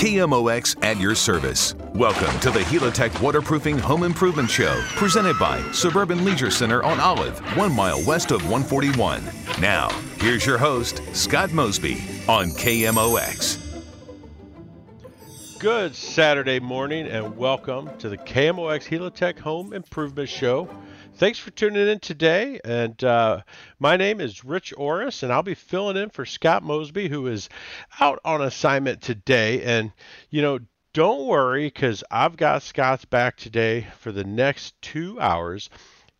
KMOX at your service. Welcome to the Helitech Waterproofing Home Improvement Show, presented by Suburban Leisure Center on Olive, one mile west of 141. Now, here's your host, Scott Mosby, on KMOX. Good Saturday morning, and welcome to the KMOX Helitech Home Improvement Show. Thanks for tuning in today. And uh, my name is Rich Orris, and I'll be filling in for Scott Mosby, who is out on assignment today. And, you know, don't worry, because I've got Scott's back today for the next two hours.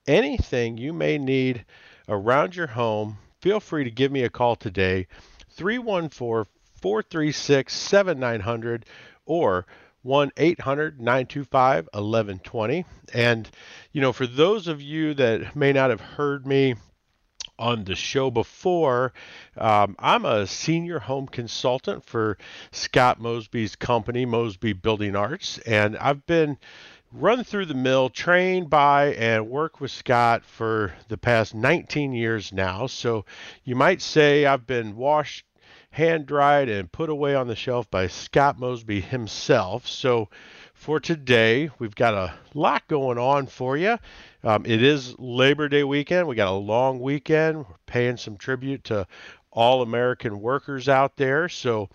Anything you may need around your home, feel free to give me a call today, 314 436 7900 or 1 800 925 1120. And, you know, for those of you that may not have heard me on the show before, um, I'm a senior home consultant for Scott Mosby's company, Mosby Building Arts, and I've been run through the mill, trained by and worked with Scott for the past 19 years now. So you might say I've been washed hand dried and put away on the shelf by Scott Mosby himself. So for today, we've got a lot going on for you. Um, it is Labor Day weekend. We got a long weekend. We're paying some tribute to all American workers out there. So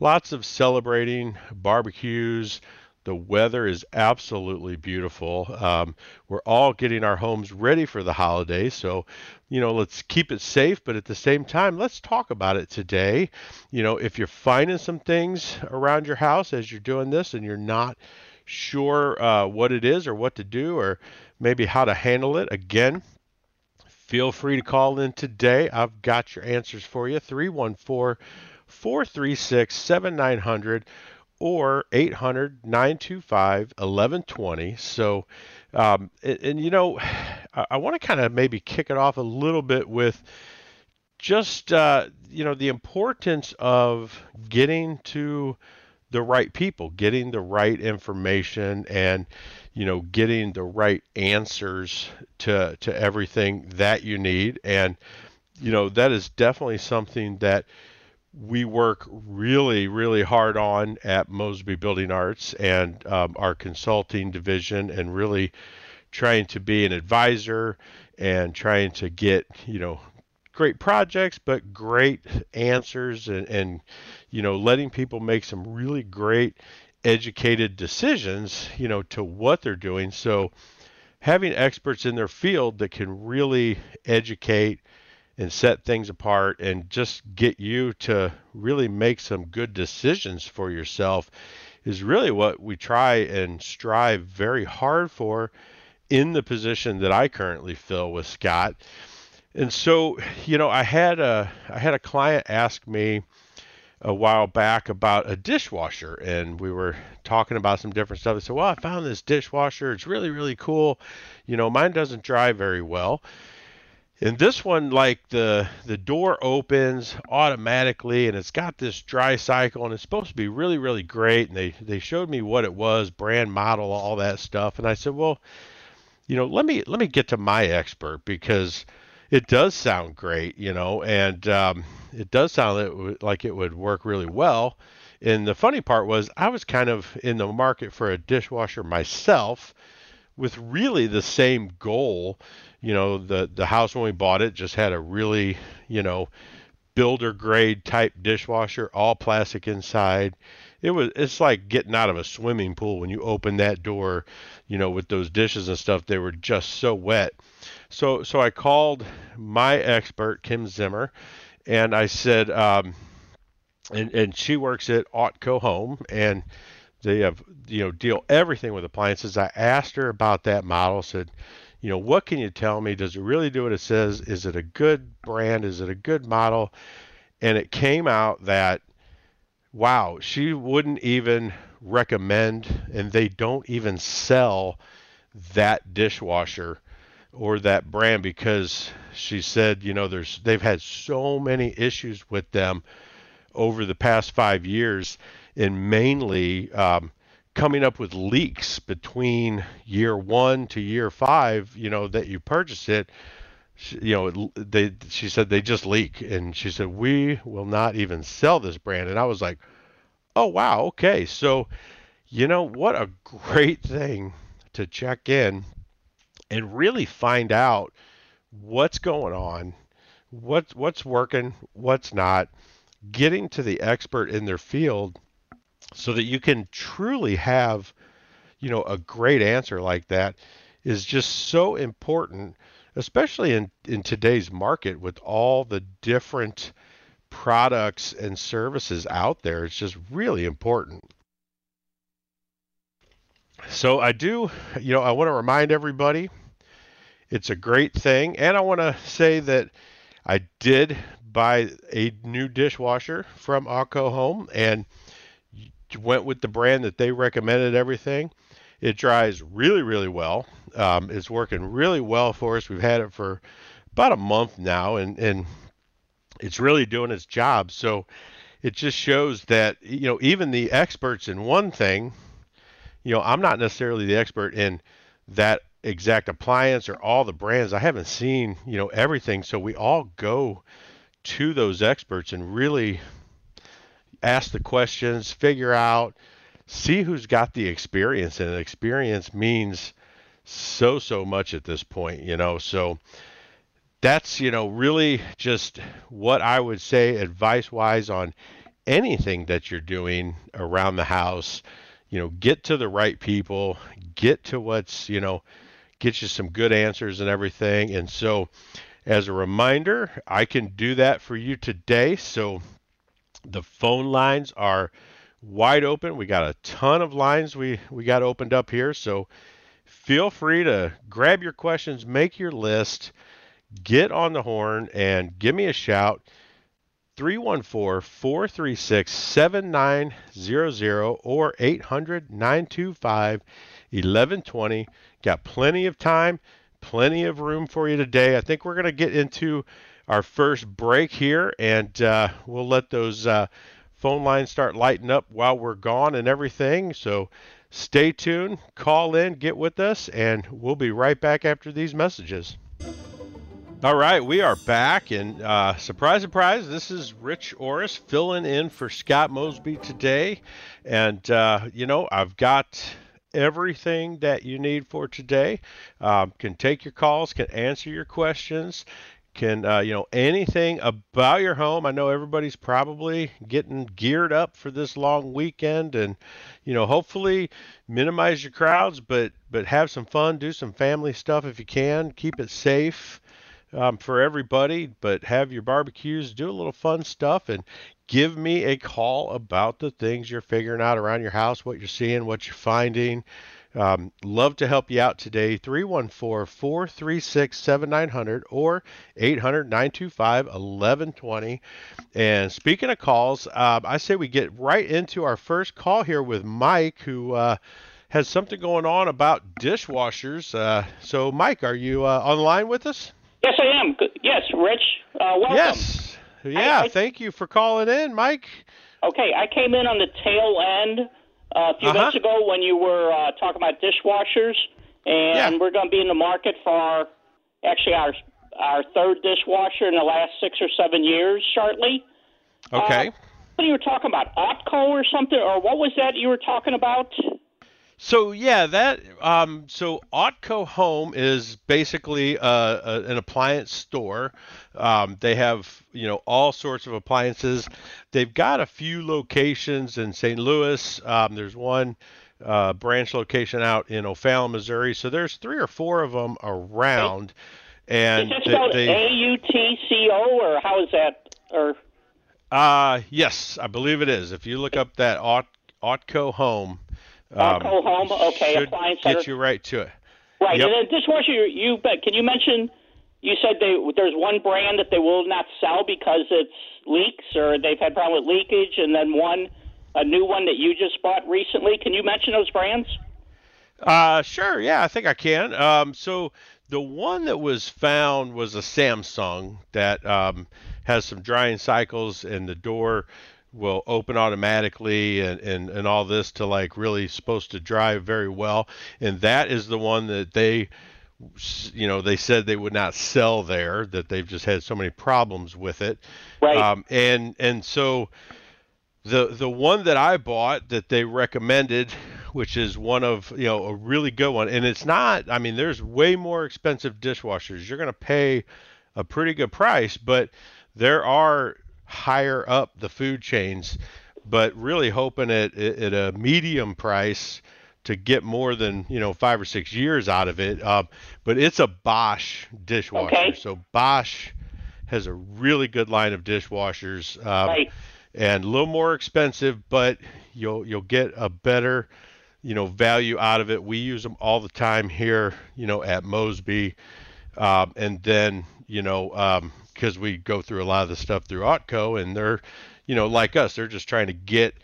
lots of celebrating, barbecues, the weather is absolutely beautiful. Um, we're all getting our homes ready for the holiday. So, you know, let's keep it safe, but at the same time, let's talk about it today. You know, if you're finding some things around your house as you're doing this and you're not sure uh, what it is or what to do or maybe how to handle it, again, feel free to call in today. I've got your answers for you 314 436 7900 or 800 925 1120. So, um, and, and, you know, I, I want to kind of maybe kick it off a little bit with just, uh, you know, the importance of getting to the right people, getting the right information, and, you know, getting the right answers to, to everything that you need. And, you know, that is definitely something that we work really, really hard on at Mosby Building Arts and um, our consulting division, and really trying to be an advisor and trying to get you know great projects, but great answers, and, and you know letting people make some really great educated decisions, you know, to what they're doing. So having experts in their field that can really educate and set things apart and just get you to really make some good decisions for yourself is really what we try and strive very hard for in the position that I currently fill with Scott. And so, you know, I had a I had a client ask me a while back about a dishwasher and we were talking about some different stuff. I said, Well, I found this dishwasher. It's really, really cool. You know, mine doesn't dry very well. In this one, like the the door opens automatically, and it's got this dry cycle, and it's supposed to be really, really great. And they they showed me what it was, brand, model, all that stuff, and I said, well, you know, let me let me get to my expert because it does sound great, you know, and um, it does sound like it would work really well. And the funny part was, I was kind of in the market for a dishwasher myself, with really the same goal you know the the house when we bought it just had a really you know builder grade type dishwasher all plastic inside. It was it's like getting out of a swimming pool when you open that door you know with those dishes and stuff. They were just so wet. So so i called my expert kim zimmer and i said um, and and she works at Autco Home and they have you know deal everything with appliances. I asked her about that model said you know, what can you tell me? Does it really do what it says? Is it a good brand? Is it a good model? And it came out that, wow, she wouldn't even recommend, and they don't even sell that dishwasher or that brand because she said, you know, there's they've had so many issues with them over the past five years, and mainly um, coming up with leaks between year one to year five, you know, that you purchase it, you know, they, she said they just leak. And she said, we will not even sell this brand. And I was like, oh wow, okay, so you know what a great thing to check in and really find out what's going on, what's what's working, what's not, getting to the expert in their field so that you can truly have you know a great answer like that is just so important especially in in today's market with all the different products and services out there. It's just really important. So i do you know i want to remind everybody it's a great thing. And i want to say that i did buy a new dishwasher from Autco Home and went with the brand that they recommended everything it dries really, really well. Um, it's working really well for us. We've had it for about a month now, and and it's really doing its job. So it just shows that you know even the experts in one thing, you know, I'm not necessarily the expert in that exact appliance or all the brands. I haven't seen you know everything, so we all go to those experts and really ask the questions, figure out see who's got the experience. And experience means so so much at this point you know? So that's you know really just what i would say advice wise on anything that you're doing around the house. You know get to the right people get to what's you know get you some good answers and everything. And so as a reminder i can do that for you today. So the phone lines are wide open. We got a ton of lines we, we got opened up here. So feel free to grab your questions, make your list, get on the horn, and give me a shout. 314 436 7900 or 800 925 1120. Got plenty of time, plenty of room for you today. I think we're going to get into our first break here, and uh, we'll let those. Uh, phone lines start lighting up while we're gone and everything. So stay tuned, call in, get with us, and we'll be right back after these messages. All right, we are back, and uh, surprise, surprise, this is Rich Orris filling in for Scott Mosby today. And, uh, you know, I've got everything that you need for today. Um, can take your calls, can answer your questions, can uh, you know anything about your home. I know everybody's probably getting geared up for this long weekend and you know hopefully minimize your crowds but but have some fun do some family stuff if you can keep it safe um, for everybody but have your barbecues do a little fun stuff and give me a call about the things you're figuring out around your house what you're seeing what you're finding um, love to help you out today. 314 436 7900 or 800 925 1120. And speaking of calls, uh, I say we get right into our first call here with Mike, who uh, has something going on about dishwashers. Uh, so, Mike, are you uh, on with us? Yes, I am. Yes, Rich. Uh, welcome. Yes. Yeah, I, I, thank you for calling in, Mike. Okay, I came in on the tail end a few uh-huh. minutes ago when you were uh, talking about dishwashers, and yeah. we're going to be in the market for our, actually our our third dishwasher in the last six or seven years shortly. Okay. Uh, what you were talking about, Autco or something, or what was that you were talking about? So yeah, that um, so Autco Home is basically a, a, an appliance store. Um, they have you know all sorts of appliances. They've got a few locations in St. Louis. Um, there's one uh, branch location out in O'Fallon, Missouri. So there's three or four of them around. And is it spelled A U T C O or how is that? Or uh yes, I believe it is. If you look up that Aut- Autco Home um, home, okay, should appliance get you right to it. Right, yep. and then dishwasher, you, you bet. can you mention? You said they, there's one brand that they will not sell because it's leaks or they've had problem with leakage, and then one, a new one that you just bought recently. Can you mention those brands? Uh, sure. Yeah, I think I can. Um, so the one that was found was a Samsung that um, has some drying cycles, and the door will open automatically and, and, and all this to like really supposed to drive very well. And that is the one that they, you know, they said they would not sell there, that they've just had so many problems with it. Right. Um, and, and so the the one that I bought that they recommended, which is one of you know a really good one, and it's not. I mean, there's way more expensive dishwashers. You're going to pay a pretty good price, but there are higher up the food chains, but really hoping at at a medium price to get more than you know five or six years out of it. Uh, but it's a Bosch dishwasher, okay. so Bosch has a really good line of dishwashers. Um, right and a little more expensive, but you'll you'll get a better you know value out of it. We use them all the time here, you know, at Mosby, um, and then you know because we go through a lot of the stuff through Autco, and they're you know like us, they're just trying to get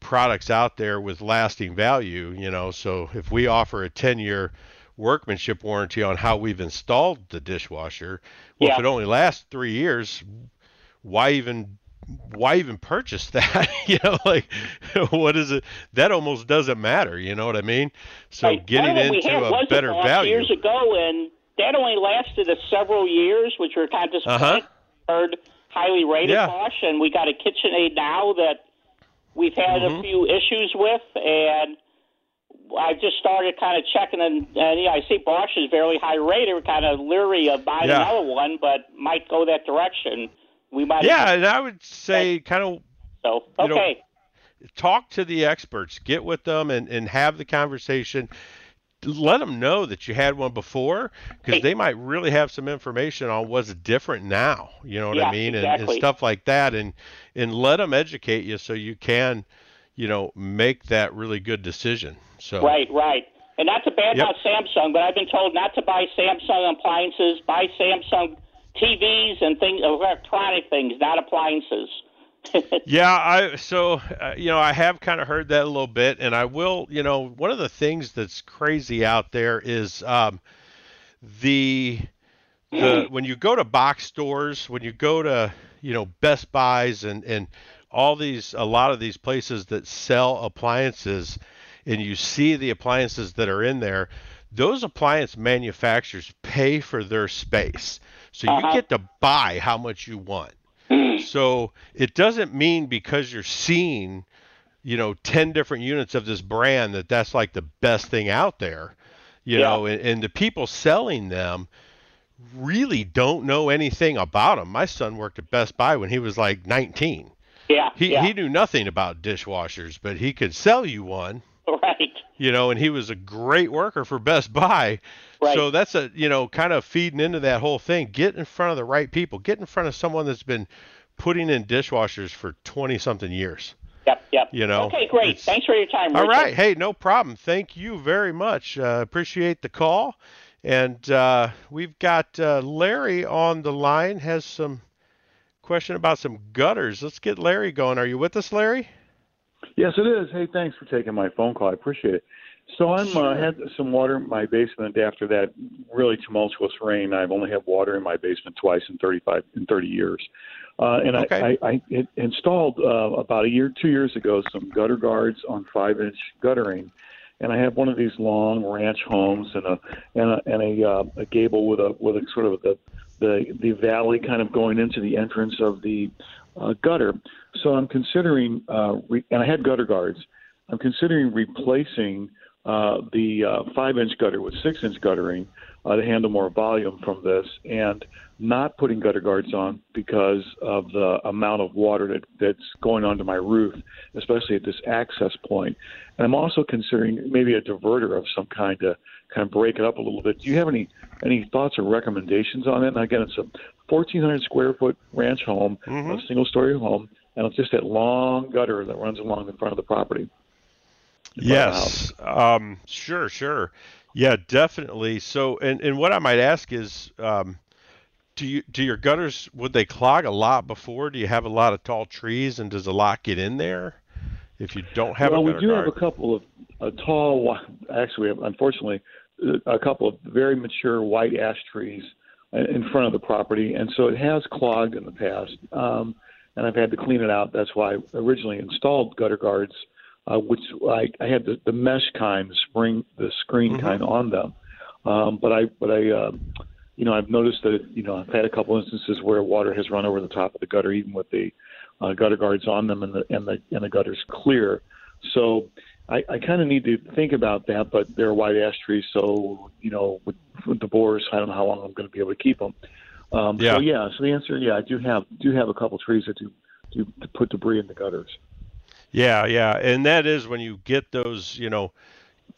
products out there with lasting value. You know, so if we offer a 10 year workmanship warranty on how we've installed the dishwasher, well, yeah. if it only lasts three years, why even why even purchase that? you know, like what is it? That almost doesn't matter. You know what I mean? So right. getting into a better value. Years ago, and that only lasted a several years, which were kind of uh-huh. heard highly rated yeah. Bosch, and we got a KitchenAid now that we've had mm-hmm. a few issues with, and I just started kind of checking, and, and yeah, I see Bosch is very high rated. We're kind of leery of buying yeah. another one, but might go that direction we might. Yeah, and I would say kind of. So okay. Know, talk to the experts, get with them, and and have the conversation. Let them know that you had one before, because they might really have some information on what's different now. You know what yeah, I mean, exactly. and, and stuff like that, and and let them educate you so you can, you know, make that really good decision. So right, right. And not to bad yep. about Samsung, but I've been told not to buy Samsung appliances. Buy Samsung TVs and things, electronic things, not appliances. yeah, I so uh, you know I have kind of heard that a little bit, and I will. You know, one of the things that's crazy out there is um, the the when you go to box stores, when you go to you know Best Buys and and all these a lot of these places that sell appliances, and you see the appliances that are in there. Those appliance manufacturers pay for their space. So you uh-huh. get to buy how much you want. So it doesn't mean because you're seeing, you know, 10 different units of this brand that that's like the best thing out there, you yeah. know, and, and the people selling them really don't know anything about them. My son worked at Best Buy when he was like 19. Yeah. He, yeah. he knew nothing about dishwashers, but he could sell you one. Right. You know, and he was a great worker for Best Buy. Right. So that's a you know kind of feeding into that whole thing. Get in front of the right people. Get in front of someone that's been putting in dishwashers for 20 something years. Yep, yep. You know. Okay, great. Thanks for your time. All Richard. right. Hey, no problem. Thank you very much. Uh, appreciate the call. And uh, we've got uh, Larry on the line. Has some question about some gutters. Let's get Larry going. Are you with us, Larry? Yes, it is. Hey, thanks for taking my phone call. I appreciate it. So I'm uh, had some water in my basement after that really tumultuous rain. I've only had water in my basement twice in 35 in 30 years, uh, and okay. I, I, I installed uh, about a year, two years ago, some gutter guards on five-inch guttering, and I have one of these long ranch homes and a and a and a, uh, a gable with a with a sort of the the the valley kind of going into the entrance of the uh, gutter. So I'm considering, uh, re- and I had gutter guards. I'm considering replacing uh, the uh, five inch gutter with six inch guttering uh, to handle more volume from this, and not putting gutter guards on because of the amount of water that, that's going onto my roof, especially at this access point. And I'm also considering maybe a diverter of some kind to kind of break it up a little bit. Do you have any any thoughts or recommendations on it? And again, it's a 1,400 square foot ranch home, mm-hmm. a single story home, and it's just that long gutter that runs along the front of the property. Yes. Um, sure, sure. Yeah, definitely. So, and, and what I might ask is, um, do you do your gutters would they clog a lot before? Do you have a lot of tall trees, and does a lot get in there? If you don't have well, a we do guard? have a couple of a tall. Actually, unfortunately, a couple of very mature white ash trees in front of the property, and so it has clogged in the past. Um, and I've had to clean it out. That's why I originally installed gutter guards uh, which I, I had the, the mesh kind, the spring, the screen mm-hmm. kind on them. Um, but I, but I, uh, you know, I've noticed that you know I've had a couple instances where water has run over the top of the gutter, even with the uh, gutter guards on them and the and the and the gutters clear. So I, I kind of need to think about that, but they're white ash trees, so you know with, with the borers, I don't know how long I'm going to be able to keep them. Um, yeah. So yeah, so the answer, yeah, I do have do have a couple trees that do do to put debris in the gutters. Yeah, yeah, and that is when you get those, you know,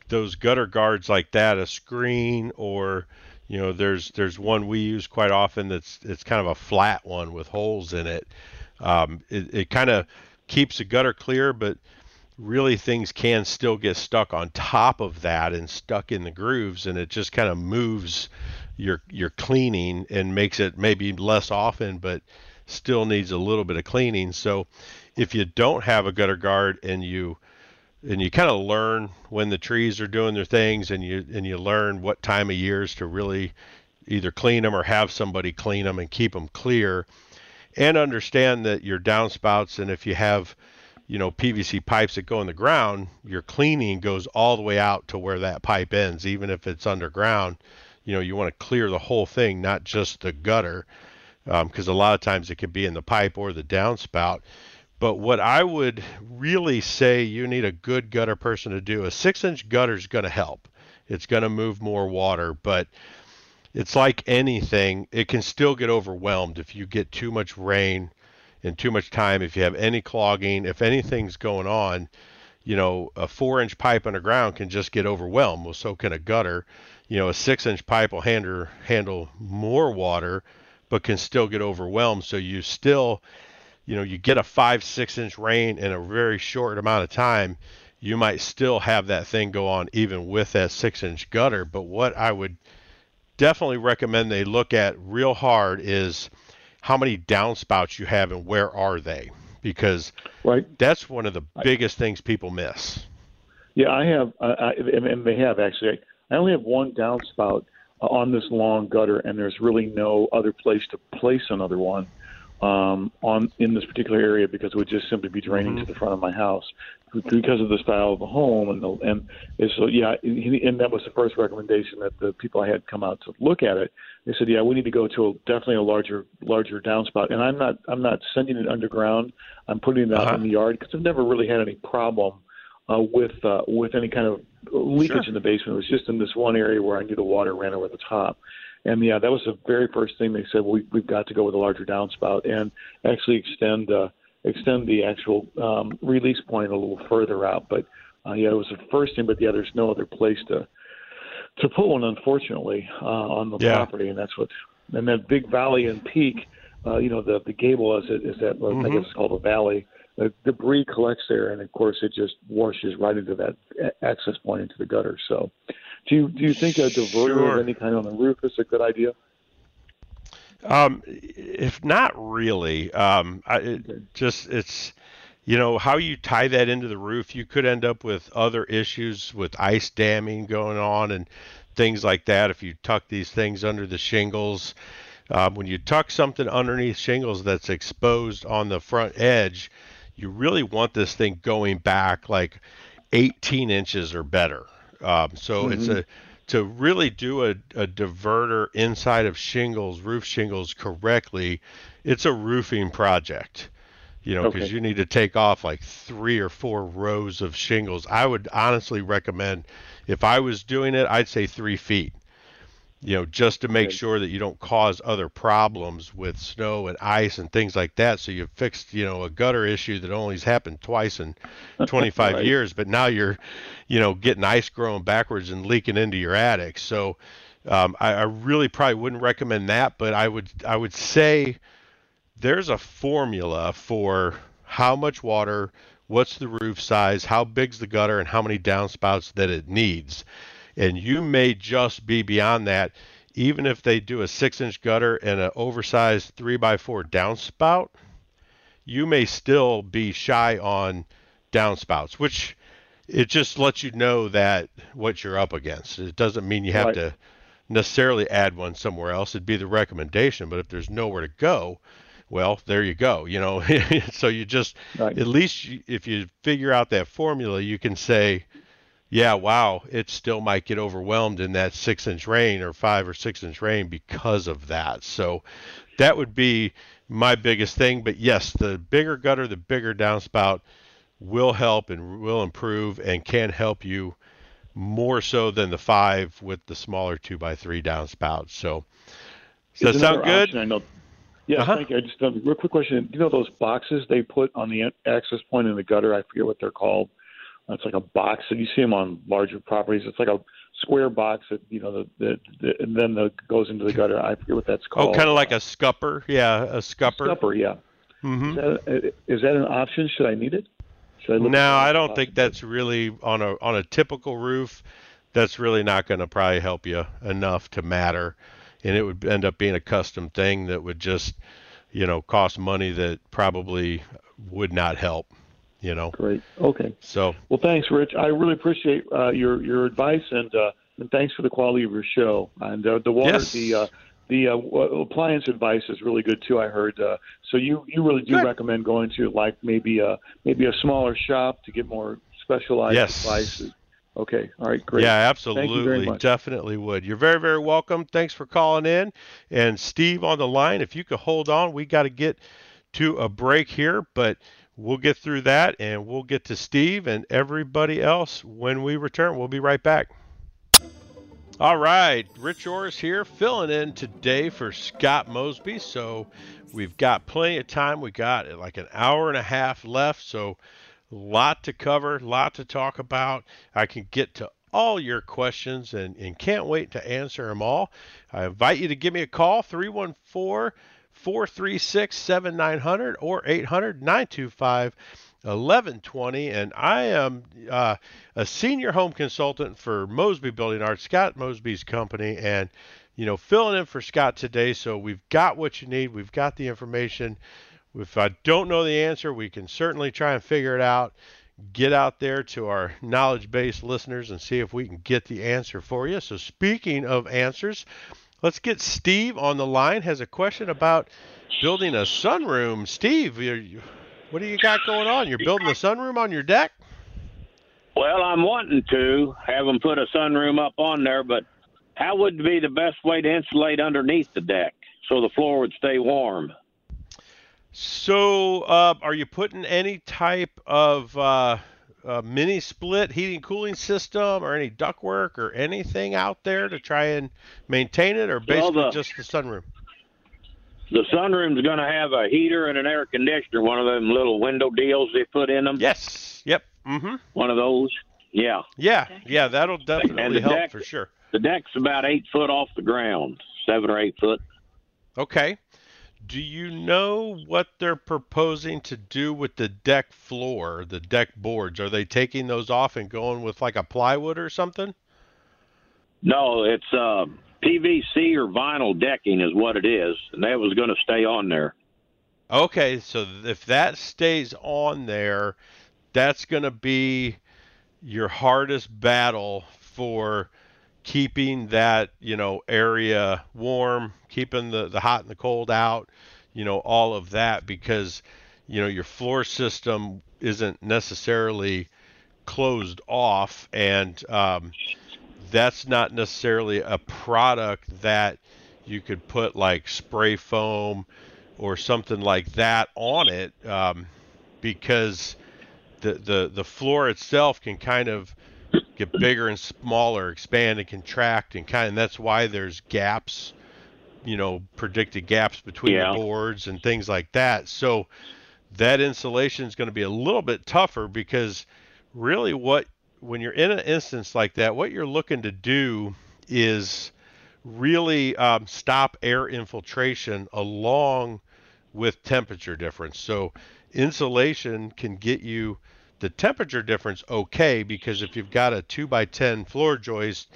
those gutter guards like that, a screen or you know, there's there's one we use quite often that's it's kind of a flat one with holes in it. Um, it, it kind of keeps the gutter clear, but really things can still get stuck on top of that and stuck in the grooves and it just kind of moves your your cleaning and makes it maybe less often but still needs a little bit of cleaning so if you don't have a gutter guard and you and you kind of learn when the trees are doing their things and you and you learn what time of years to really either clean them or have somebody clean them and keep them clear and understand that your downspouts and if you have you know, PVC pipes that go in the ground, your cleaning goes all the way out to where that pipe ends, even if it's underground. You know, you want to clear the whole thing, not just the gutter, because um, a lot of times it could be in the pipe or the downspout. But what I would really say you need a good gutter person to do, a six inch gutter is going to help. It's going to move more water, but it's like anything, it can still get overwhelmed if you get too much rain in too much time, if you have any clogging, if anything's going on, you know, a four inch pipe underground can just get overwhelmed. Well, so can a gutter. You know, a six inch pipe will handle, handle more water, but can still get overwhelmed. So you still, you know, you get a five, six inch rain in a very short amount of time, you might still have that thing go on even with that six inch gutter. But what I would definitely recommend they look at real hard is how many downspouts you have and where are they because right. that's one of the biggest things people miss. Yeah, I have, I, and they have actually. I only have one downspout uh, on this long gutter, and there's really no other place to place another one um, on in this particular area because it would just simply be draining mm-hmm. to the front of my house because of the style of the home and the, and so yeah and that was the first recommendation that the people I had come out to look at it they said yeah we need to go to a, definitely a larger larger downspout and I'm not I'm not sending it underground I'm putting it out uh-huh. in the yard because I've never really had any problem uh, with uh, with any kind of leakage sure. in the basement it was just in this one area where I knew the water ran over the top and yeah, that was the very first thing they said. We, we've got to go with a larger downspout and actually extend uh, extend the actual um, release point a little further out. But uh, yeah, it was the first thing. But yeah, there's no other place to to put one, unfortunately, uh, on the yeah. property, and that's what. And that big valley and peak, uh, you know, the the gable is it is that mm-hmm. I guess it's called a valley. The debris collects there, and of course, it just washes right into that access point into the gutter. So, do you do you think a diverter sure. of any kind on the roof is a good idea? Um, if not really, um, I, it just it's you know how you tie that into the roof. You could end up with other issues with ice damming going on and things like that if you tuck these things under the shingles. Um, when you tuck something underneath shingles that's exposed on the front edge, you really want this thing going back like 18 inches or better. Um, so mm-hmm. it's a to really do a, a diverter inside of shingles, roof shingles correctly, it's a roofing project. You know, because okay. you need to take off like three or four rows of shingles. I would honestly recommend, if I was doing it, I'd say three feet you know, just to make sure that you don't cause other problems with snow and ice and things like that. So you've fixed, you know, a gutter issue that only's happened twice in 25 right. years, but now you're, you know, getting ice growing backwards and leaking into your attic. So um, I, I really probably wouldn't recommend that, but I would I would say there's a formula for how much water, what's the roof size, how big's the gutter, and how many downspouts that it needs and you may just be beyond that even if they do a six inch gutter and an oversized three by four downspout you may still be shy on downspouts which it just lets you know that what you're up against it doesn't mean you have right. to necessarily add one somewhere else it'd be the recommendation but if there's nowhere to go well there you go you know so you just right. at least if you figure out that formula you can say yeah, wow, it still might get overwhelmed in that six inch rain or five or six inch rain because of that. So that would be my biggest thing. But yes, the bigger gutter, the bigger downspout will help and will improve and can help you more so than the five with the smaller two by three downspout. So does that sound good? I know. Yeah, uh-huh. thank you. I just a real quick question. Do you know those boxes they put on the access point in the gutter? I forget what they're called. It's like a box, and you see them on larger properties. It's like a square box that you know the, the, the and then the goes into the gutter. I forget what that's oh, called. Oh, kind of like a scupper. Yeah, a scupper. Scupper, yeah. Mm-hmm. Is, that, is that an option? Should I need it? I no, I don't think that's really on a on a typical roof. That's really not going to probably help you enough to matter, and it would end up being a custom thing that would just, you know, cost money that probably would not help. You know. Great. Okay. So. Well, thanks, Rich. I really appreciate uh, your your advice and uh, and thanks for the quality of your show and uh, the water yes. the. Uh, the uh, appliance advice is really good too. I heard. Uh, so you you really do good. recommend going to like maybe a maybe a smaller shop to get more specialized yes. devices. Okay. All right. Great. Yeah, absolutely. Definitely would. You're very, very welcome. Thanks for calling in. And Steve on the line, if you could hold on, we got to get to a break here, but we'll get through that and we'll get to Steve and everybody else when we return. We'll be right back. All right, Rich Orris here, filling in today for Scott Mosby. So we've got plenty of time. We got like an hour and a half left, so a lot to cover, a lot to talk about. I can get to all your questions and, and can't wait to answer them all. I invite you to give me a call, 314 436 7900 or 800 925 1120 and i am uh, a senior home consultant for mosby building arts scott mosby's company and you know filling in for scott today. So we've got what you need. We've got the information. If i don't know the answer we can certainly try and figure it out. Get out there to our knowledge based listeners and see if we can get the answer for you. So speaking of answers let's get steve on the line has a question about building a sunroom steve what do you got going on? You're building a sunroom on your deck? Well, I'm wanting to have them put a sunroom up on there, but how would be the best way to insulate underneath the deck so the floor would stay warm? So, uh, are you putting any type of uh, uh, mini split heating cooling system or any ductwork or anything out there to try and maintain it, or basically well, the, just the sunroom? the sunroom's going to have a heater and an air conditioner, one of them little window deals they put in them. Yes. Yep. Mm-hmm. One of those. Yeah. Yeah. Yeah. That'll definitely help deck, for sure. The deck's about eight foot off the ground, seven or eight foot. Okay. Do you know what they're proposing to do with the deck floor, the deck boards? Are they taking those off and going with like a plywood or something? No, it's uh, PVC or vinyl decking is what it is, and that was going to stay on there. Okay, so if that stays on there, that's going to be your hardest battle for keeping that you know area warm, keeping the the hot and the cold out, you know all of that because you know your floor system isn't necessarily closed off and um, that's not necessarily a product that you could put like spray foam or something like that on it um, because the, the the floor itself can kind of get bigger and smaller, expand and contract, and kind of and that's why there's gaps, you know, predicted gaps between yeah. the boards and things like that. So that insulation is going to be a little bit tougher because really what when you're in an instance like that, what you're looking to do is really um, stop air infiltration along with temperature difference. So insulation can get you the temperature difference okay because if you've got a 2 by 10 floor joist,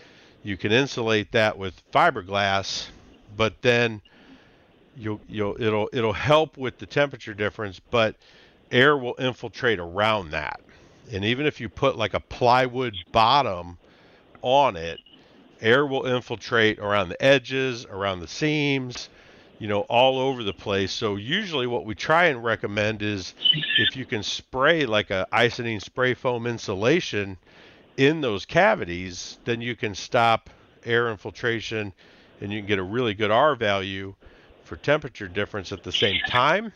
you can insulate that with fiberglass, but then you'll you'll it'll it'll help with the temperature difference, but air will infiltrate around that. And even if you put like a plywood bottom on it, air will infiltrate around the edges, around the seams, you know, all over the place. So usually what we try and recommend is if you can spray like a Icynene spray foam insulation in those cavities, then you can stop air infiltration and you can get a really good R value. for temperature difference at the same time,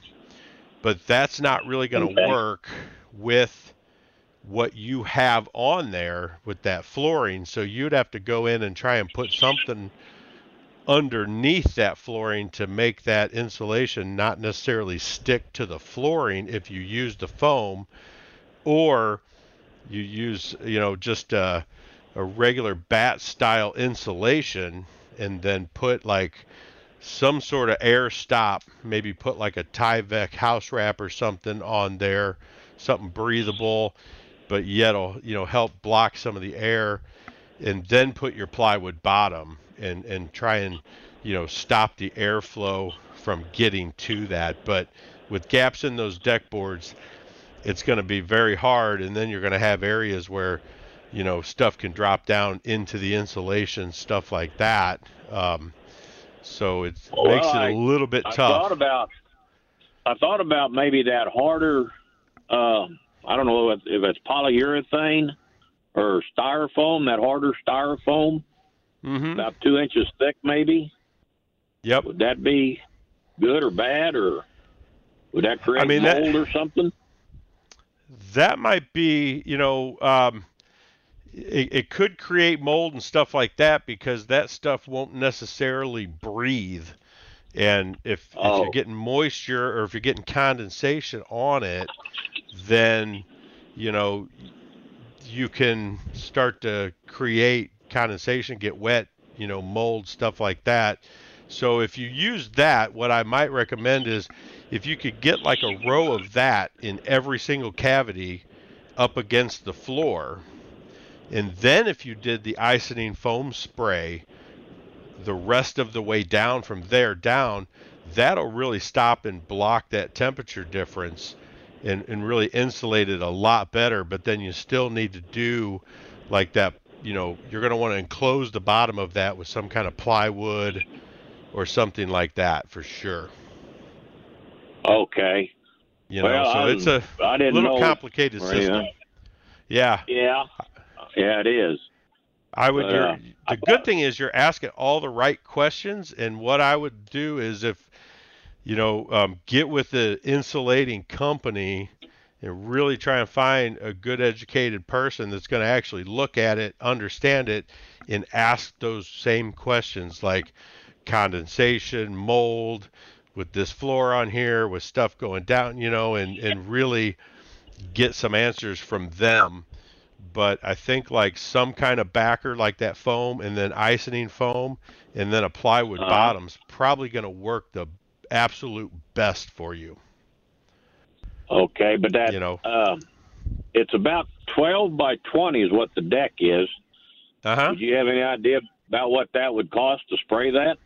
but that's not really going to okay. work with what you have on there with that flooring. So you'd have to go in and try and put something underneath that flooring to make that insulation not necessarily stick to the flooring if you use the foam or you use you know just a, a regular batt style insulation and then put like some sort of air stop maybe put like a Tyvek house wrap or something on there something breathable but yet will you know help block some of the air and then put your plywood bottom and and try and you know stop the airflow from getting to that. But with gaps in those deck boards, it's going to be very hard, and then you're going to have areas where you know stuff can drop down into the insulation, stuff like that. Um, so it well, makes it a little bit I tough. Thought about, I thought about maybe that harder. Uh, I don't know if, if it's polyurethane or styrofoam, that harder styrofoam mm-hmm. about two inches thick, maybe. Yep. Would that be good or bad, or would that create I mean, mold that, or something? That might be, you know, um, it, it could create mold and stuff like that because that stuff won't necessarily breathe. And if, oh. if you're oh. getting moisture or if you're getting condensation on it, then you know you can start to create condensation, get wet, you know, mold, stuff like that. So if you use that, what I might recommend is if you could get like a row of that in every single cavity up against the floor, and then if you did the Icynene foam spray the rest of the way down from there down, that'll really stop and block that temperature difference and, and really insulate it a lot better. But then you still need to do like that you know, you're going to want to enclose the bottom of that with some kind of plywood or something like that for sure. Okay. You know, well, so I, it's a I didn't little complicated system. Yeah. Yeah. Yeah, it is. I would. Uh, the good thing is you're asking all the right questions, and what I would do is if you know um, get with the insulating company and really try and find a good educated person that's going to actually look at it, understand it, and ask those same questions like condensation, mold, with this floor on here, with stuff going down, you know, and, and really get some answers from them. But I think like some kind of backer like that foam and then Icynene foam and then a plywood uh-huh. bottom's probably going to work the absolute best for you. Okay, but that you know, uh, it's about twelve by twenty is what the deck is. Uh huh. Do you have any idea about what that would cost to spray that?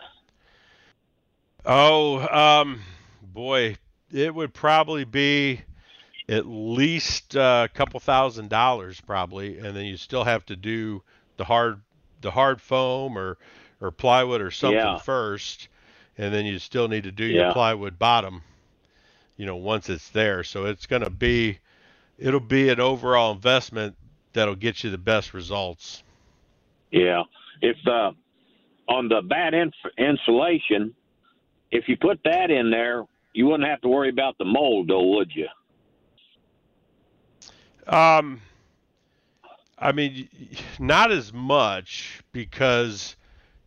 Oh, um, boy, it would probably be at least uh, a couple thousand dollars, probably, and then you still have to do the hard the hard foam or or plywood or something yeah. first, and then you still need to do yeah. your plywood bottom you know, once it's there. So it's going to be, it'll be an overall investment that'll get you the best results. Yeah. If uh, on the bad inf- insulation, if you put that in there, you wouldn't have to worry about the mold, though, would you? Um, I mean, not as much because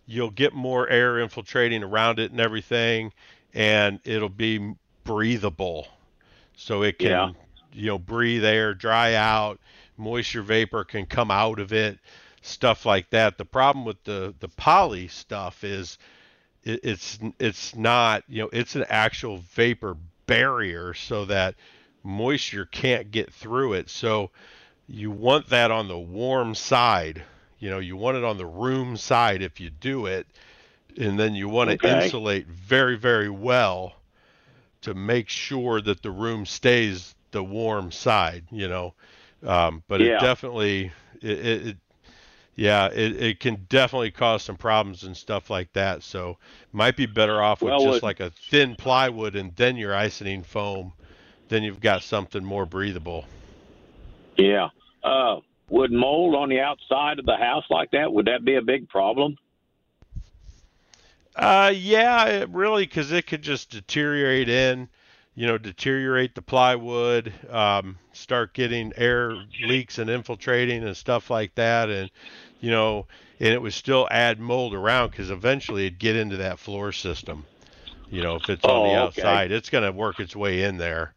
you'll get more air infiltrating around it and everything, and it'll be breathable, so it can yeah. you know breathe air, dry out, moisture vapor can come out of it, stuff like that. The problem with the the poly stuff is it, it's it's not you know it's an actual vapor barrier so that moisture can't get through it. So you want that on the warm side. You know, you want it on the room side if you do it, and then you want to okay. insulate very, very well to make sure that the room stays the warm side, you know. Um, but yeah. it definitely, it, it, it yeah, it, it can definitely cause some problems and stuff like that. So might be better off with well, just it, like a thin plywood and then your Icynene foam. Then you've got something more breathable. Yeah. Uh, would mold on the outside of the house like that? Would that be a big problem? Uh, yeah, really, because it could just deteriorate in, you know, deteriorate the plywood, um, start getting air leaks and infiltrating and stuff like that, and you know, and it would still add mold around because eventually it'd get into that floor system. You know, if it's on the Oh, outside, okay. it's going to work its way in there.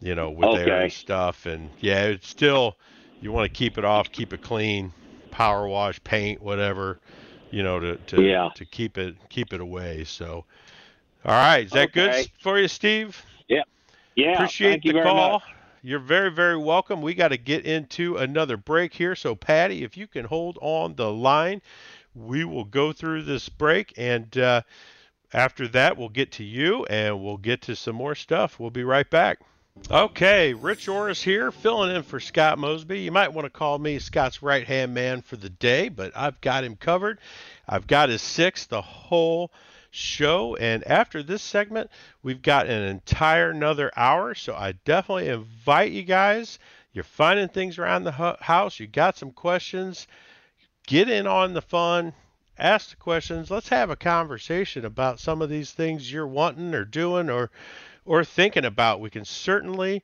You know, with air and stuff, and yeah, it's still you want to keep it off, keep it clean, power wash, paint, whatever, you know, to to Yeah. to keep it keep it away. So, all right, is that good Okay. s- for you, Steve? Yeah. Yeah. Appreciate the call. much. You're very, very welcome. We got to get into another break here. So, Patty, if you can hold on the line, we will go through this break. And uh, after that, we'll get to you and we'll get to some more stuff. We'll be right back. Okay, Rich Orris here, filling in for Scott Mosby. You might want to call me Scott's right hand man for the day, but I've got him covered. I've got his six the whole show. And after this segment, we've got an entire another hour. So I definitely invite you guys. You're finding things around the house. You got some questions. Get in on the fun. Ask the questions. Let's have a conversation about some of these things you're wanting or doing or or thinking about. We can certainly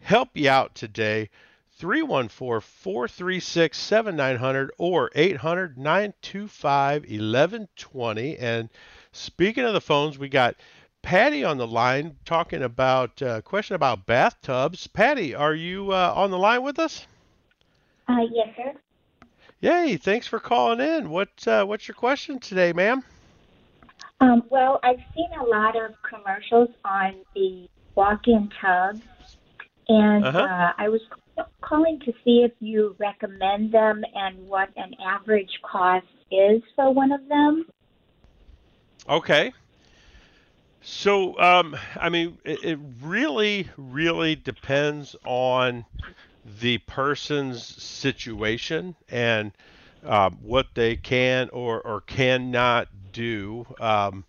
help you out today. 314 436 7900 or 800 925 1120. And speaking of the phones, we got Patty on the line talking about a uh, question about bathtubs. Patty, are you uh, on the line with us? Uh, yes, sir. Yay! Thanks for calling in. What uh, what's your question today, ma'am? Um, well, I've seen a lot of commercials on the walk-in tubs, and Uh-huh. uh, I was calling to see if you recommend them and what an average cost is for one of them. Okay. So, um, I mean, it, it really, really depends on the person's situation and um, what they can or, or cannot do. Um,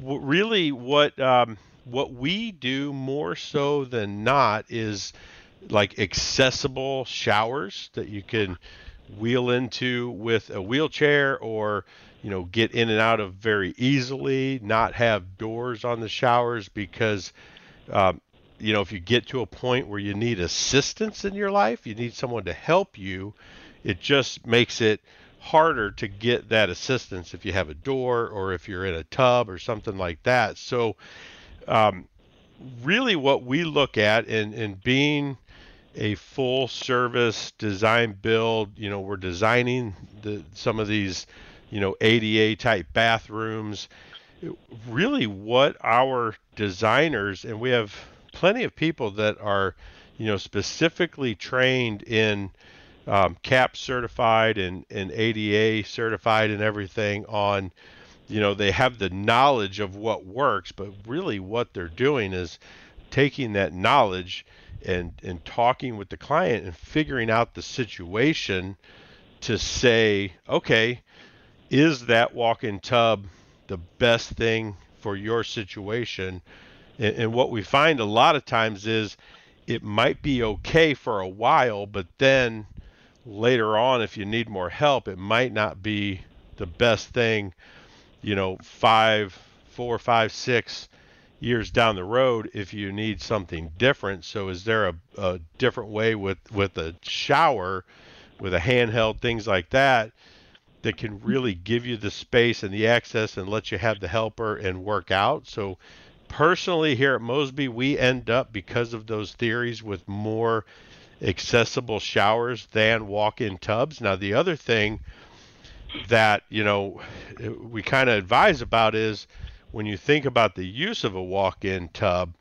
w- really, what um, what we do more so than not is like accessible showers that you can wheel into with a wheelchair or you know get in and out of very easily not have doors on the showers because um, you know if you get to a point where you need assistance in your life you need someone to help you it just makes it harder to get that assistance if you have a door or if you're in a tub or something like that. So um, really what we look at in, in being a full service design build you know we're designing the some of these you know ADA type bathrooms. Really what our designers and we have plenty of people that are you know specifically trained in um, CAP certified and, and ADA certified and everything on you know they have the knowledge of what works but really what they're doing is taking that knowledge and and talking with the client and figuring out the situation to say okay is that walk-in tub the best thing for your situation? And, and what we find a lot of times is it might be okay for a while but then later on if you need more help it might not be the best thing you know five four five six years down the road if you need something different. So is there a, a different way with with a shower with a handheld things like that that can really give you the space and the access and let you have the helper and work out? So personally here at mosby we end up because of those theories with more accessible showers than walk-in tubs. Now the other thing that you know we kind of advise about is when you think about the use of a walk-in tub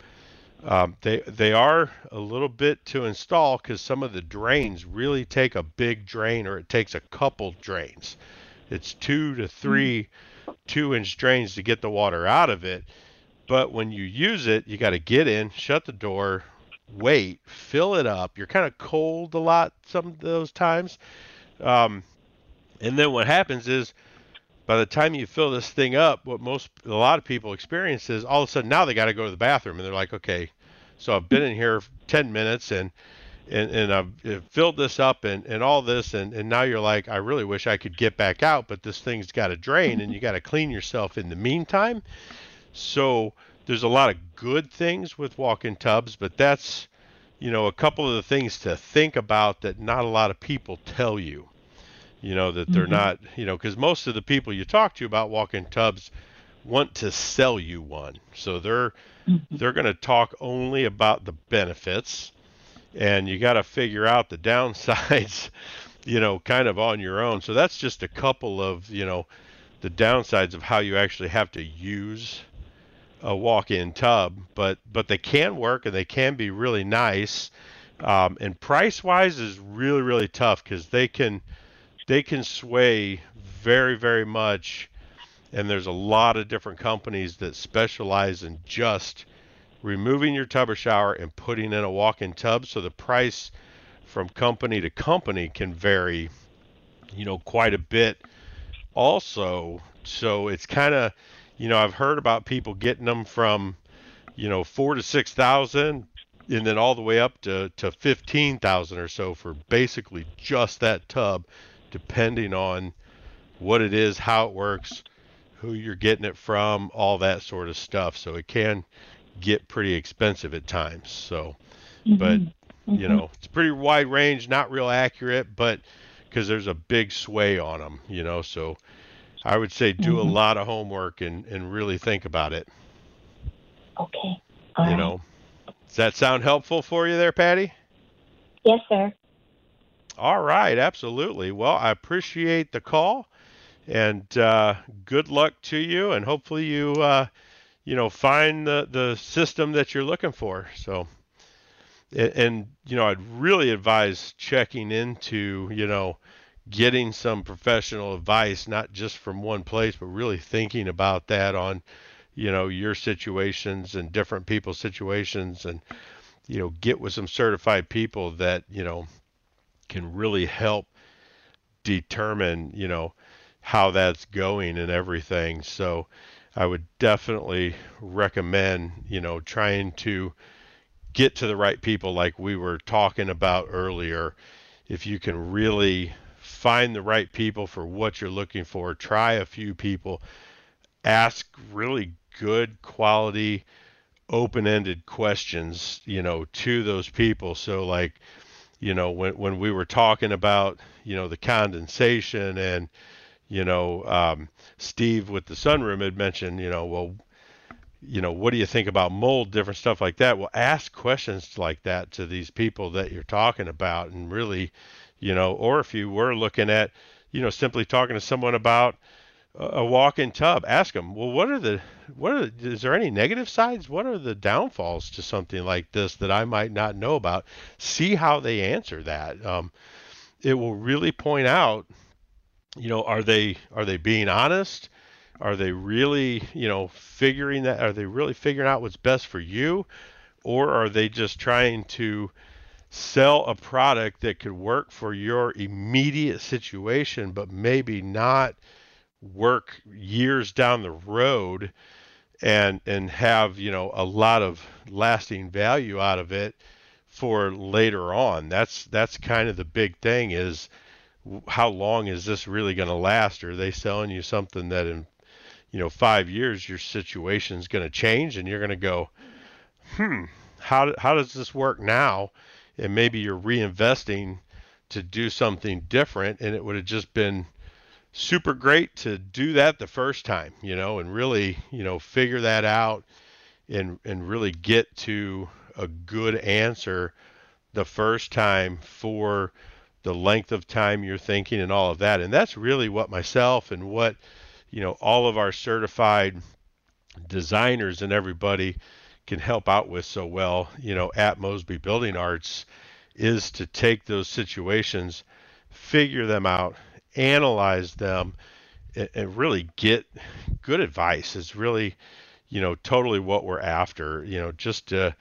um, they they are a little bit to install because some of the drains really take a big drain or it takes a couple drains. It's two to three two inch drains to get the water out of it. But when you use it you got to get in shut the door wait fill it up. You're kind of cold a lot some of those times. Um, and then what happens is by the time you fill this thing up, what most a lot of people experience is all of a sudden now they got to go to the bathroom and they're like, okay, so I've been in here 10 minutes and and, and I've filled this up and, and all this and, and now you're like I really wish I could get back out but this thing's got to drain and you got to clean yourself in the meantime. So there's a lot of good things with walk-in tubs but that's you know a couple of the things to think about that not a lot of people tell you you know that they're mm-hmm. not you know because most of the people you talk to about walk-in tubs want to sell you one so they're mm-hmm. they're going to talk only about the benefits and you got to figure out the downsides, you know, kind of on your own. So that's just a couple of, you know, the downsides of how you actually have to use a walk-in tub, but but they can work and they can be really nice. Um, and price-wise is really really tough because they can they can sway very very much. And there's a lot of different companies that specialize in just removing your tub or shower and putting in a walk-in tub. So the price from company to company can vary, you know, quite a bit also. So it's kind of, you know, I've heard about people getting them from, you know, four to six thousand and then all the way up to, to 15,000 or so for basically just that tub, depending on what it is, how it works, who you're getting it from, all that sort of stuff. So it can get pretty expensive at times. So, mm-hmm. but mm-hmm. you know, it's pretty wide range, not real accurate, but because there's a big sway on them, you know. So, I would say do mm-hmm. a lot of homework and and really think about it. Okay. All you right. know, does that sound helpful for you there, Patty? Yes, sir. All right, absolutely. Well, I appreciate the call, and uh, good luck to you, and hopefully you. Uh, you know, find the, the system that you're looking for. So, and, and, you know, I'd really advise checking into, you know, getting some professional advice, not just from one place, but really thinking about that on, you know, your situations and different people's situations and, you know, get with some certified people that, you know, can really help determine, you know, how that's going and everything. So, I would definitely recommend, you know, trying to get to the right people like we were talking about earlier. If you can really find the right people for what you're looking for, try a few people, ask really good quality open-ended questions, you know, to those people. So like, you know, when when we were talking about, you know, the condensation and you know, um, Steve with the sunroom had mentioned, you know, well, you know, what do you think about mold, different stuff like that? Well, ask questions like that to these people that you're talking about, and really, you know, or if you were looking at, you know, simply talking to someone about a walk-in tub, ask them, well, what are the, what are, the, is there any negative sides? What are the downfalls to something like this that I might not know about? See how they answer that. Um, it will really point out you know, are they are they being honest? Are they really, you know, figuring that? Are they really figuring out what's best for you, or are they just trying to sell a product that could work for your immediate situation, but maybe not work years down the road, and and have you know a lot of lasting value out of it for later on? That's that's kind of the big thing is how long is this really going to last? Are they selling you something that in you know five years your situation is going to change and you're going to go, hmm, how how does this work now? And maybe you're reinvesting to do something different, and it would have just been super great to do that the first time, you know, and really you know figure that out and and really get to a good answer the first time for the length of time you're thinking and all of that. And that's really what myself and what, you know, all of our certified designers and everybody can help out with so well, you know, at Mosby Building Arts is to take those situations, figure them out, analyze them, and, and really get good advice is really, you know, totally what we're after, you know, just to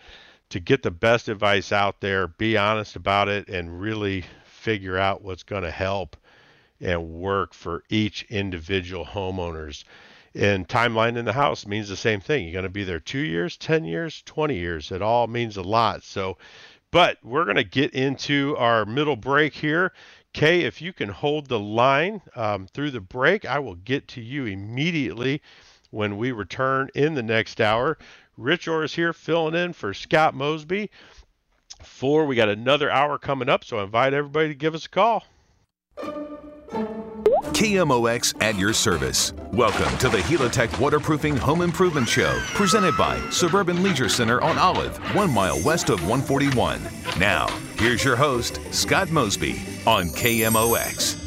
to get the best advice out there, be honest about it and really figure out what's going to help and work for each individual homeowners. And timeline in the house means the same thing. You're going to be there two years, 10 years, 20 years. It all means a lot. So But we're going to get into our middle break here. Kay, if you can hold the line um, through the break, I will get to you immediately when we return in the next hour. Rich Orris here filling in for Scott Mosby. Four, we got another hour coming up, so I invite everybody to give us a call. KMOX at your service. Welcome to the Helitech Waterproofing Home Improvement Show, presented by Suburban Leisure Center on Olive, one mile west of 141. Now, here's your host, Scott Mosby on KMOX.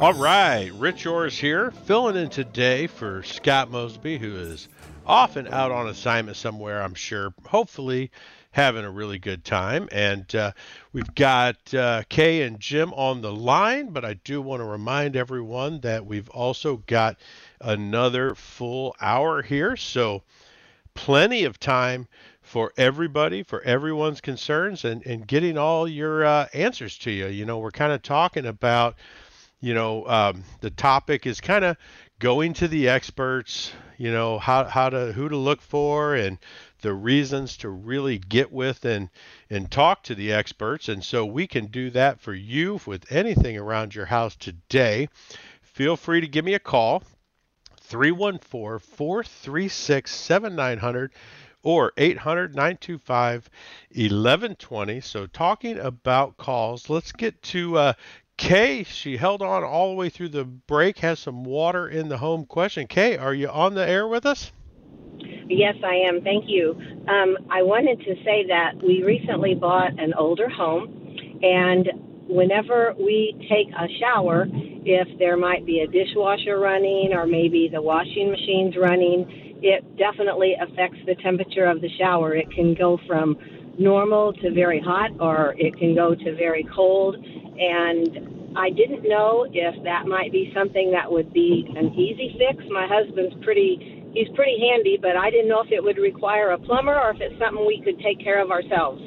All right, Rich Orris here, filling in today for Scott Mosby, who is often out on assignment somewhere, I'm sure. Hopefully, having a really good time. And uh, we've got uh, Kay and Jim on the line, but I do want to remind everyone that we've also got another full hour here. So, plenty of time for everybody, for everyone's concerns, and, and getting all your uh, answers to you. You know, we're kind of talking about, you know, um, the topic is kind of going to the experts, you know, how, how to, who to look for and the reasons to really get with and and talk to the experts and so we can do that for you with anything around your house today feel free to give me a call 314-436-7900 or 800-925-1120 so talking about calls let's get to uh, Kay, she held on all the way through the break, has some water in the home question. Kay, are you on the air with us? Yes, I am. Thank you. Um, I wanted to say that we recently bought an older home, and whenever we take a shower, if there might be a dishwasher running or maybe the washing machine's running, it definitely affects the temperature of the shower. It can go from normal to very hot, or it can go to very cold. And I didn't know if that might be something that would be an easy fix. My husband's pretty he's pretty handy, but I didn't know if it would require a plumber or if it's something we could take care of ourselves.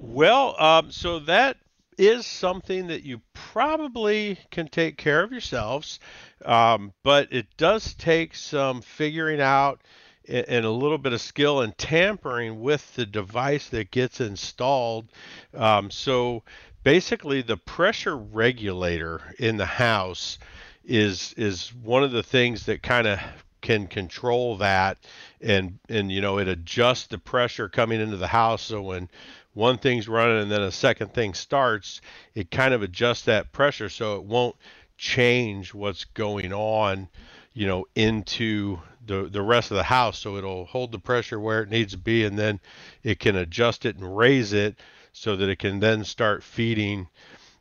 Well, um, so that is something that you probably can take care of yourselves, um, but it does take some figuring out and a little bit of skill and tampering with the device that gets installed. Um, so basically, the pressure regulator in the house is is one of the things that kind of can control that and and you know it adjusts the pressure coming into the house. So when one thing's running and then a second thing starts it kind of adjusts that pressure so it won't change what's going on you know into the the rest of the house. So it'll hold the pressure where it needs to be and then it can adjust it and raise it so that it can then start feeding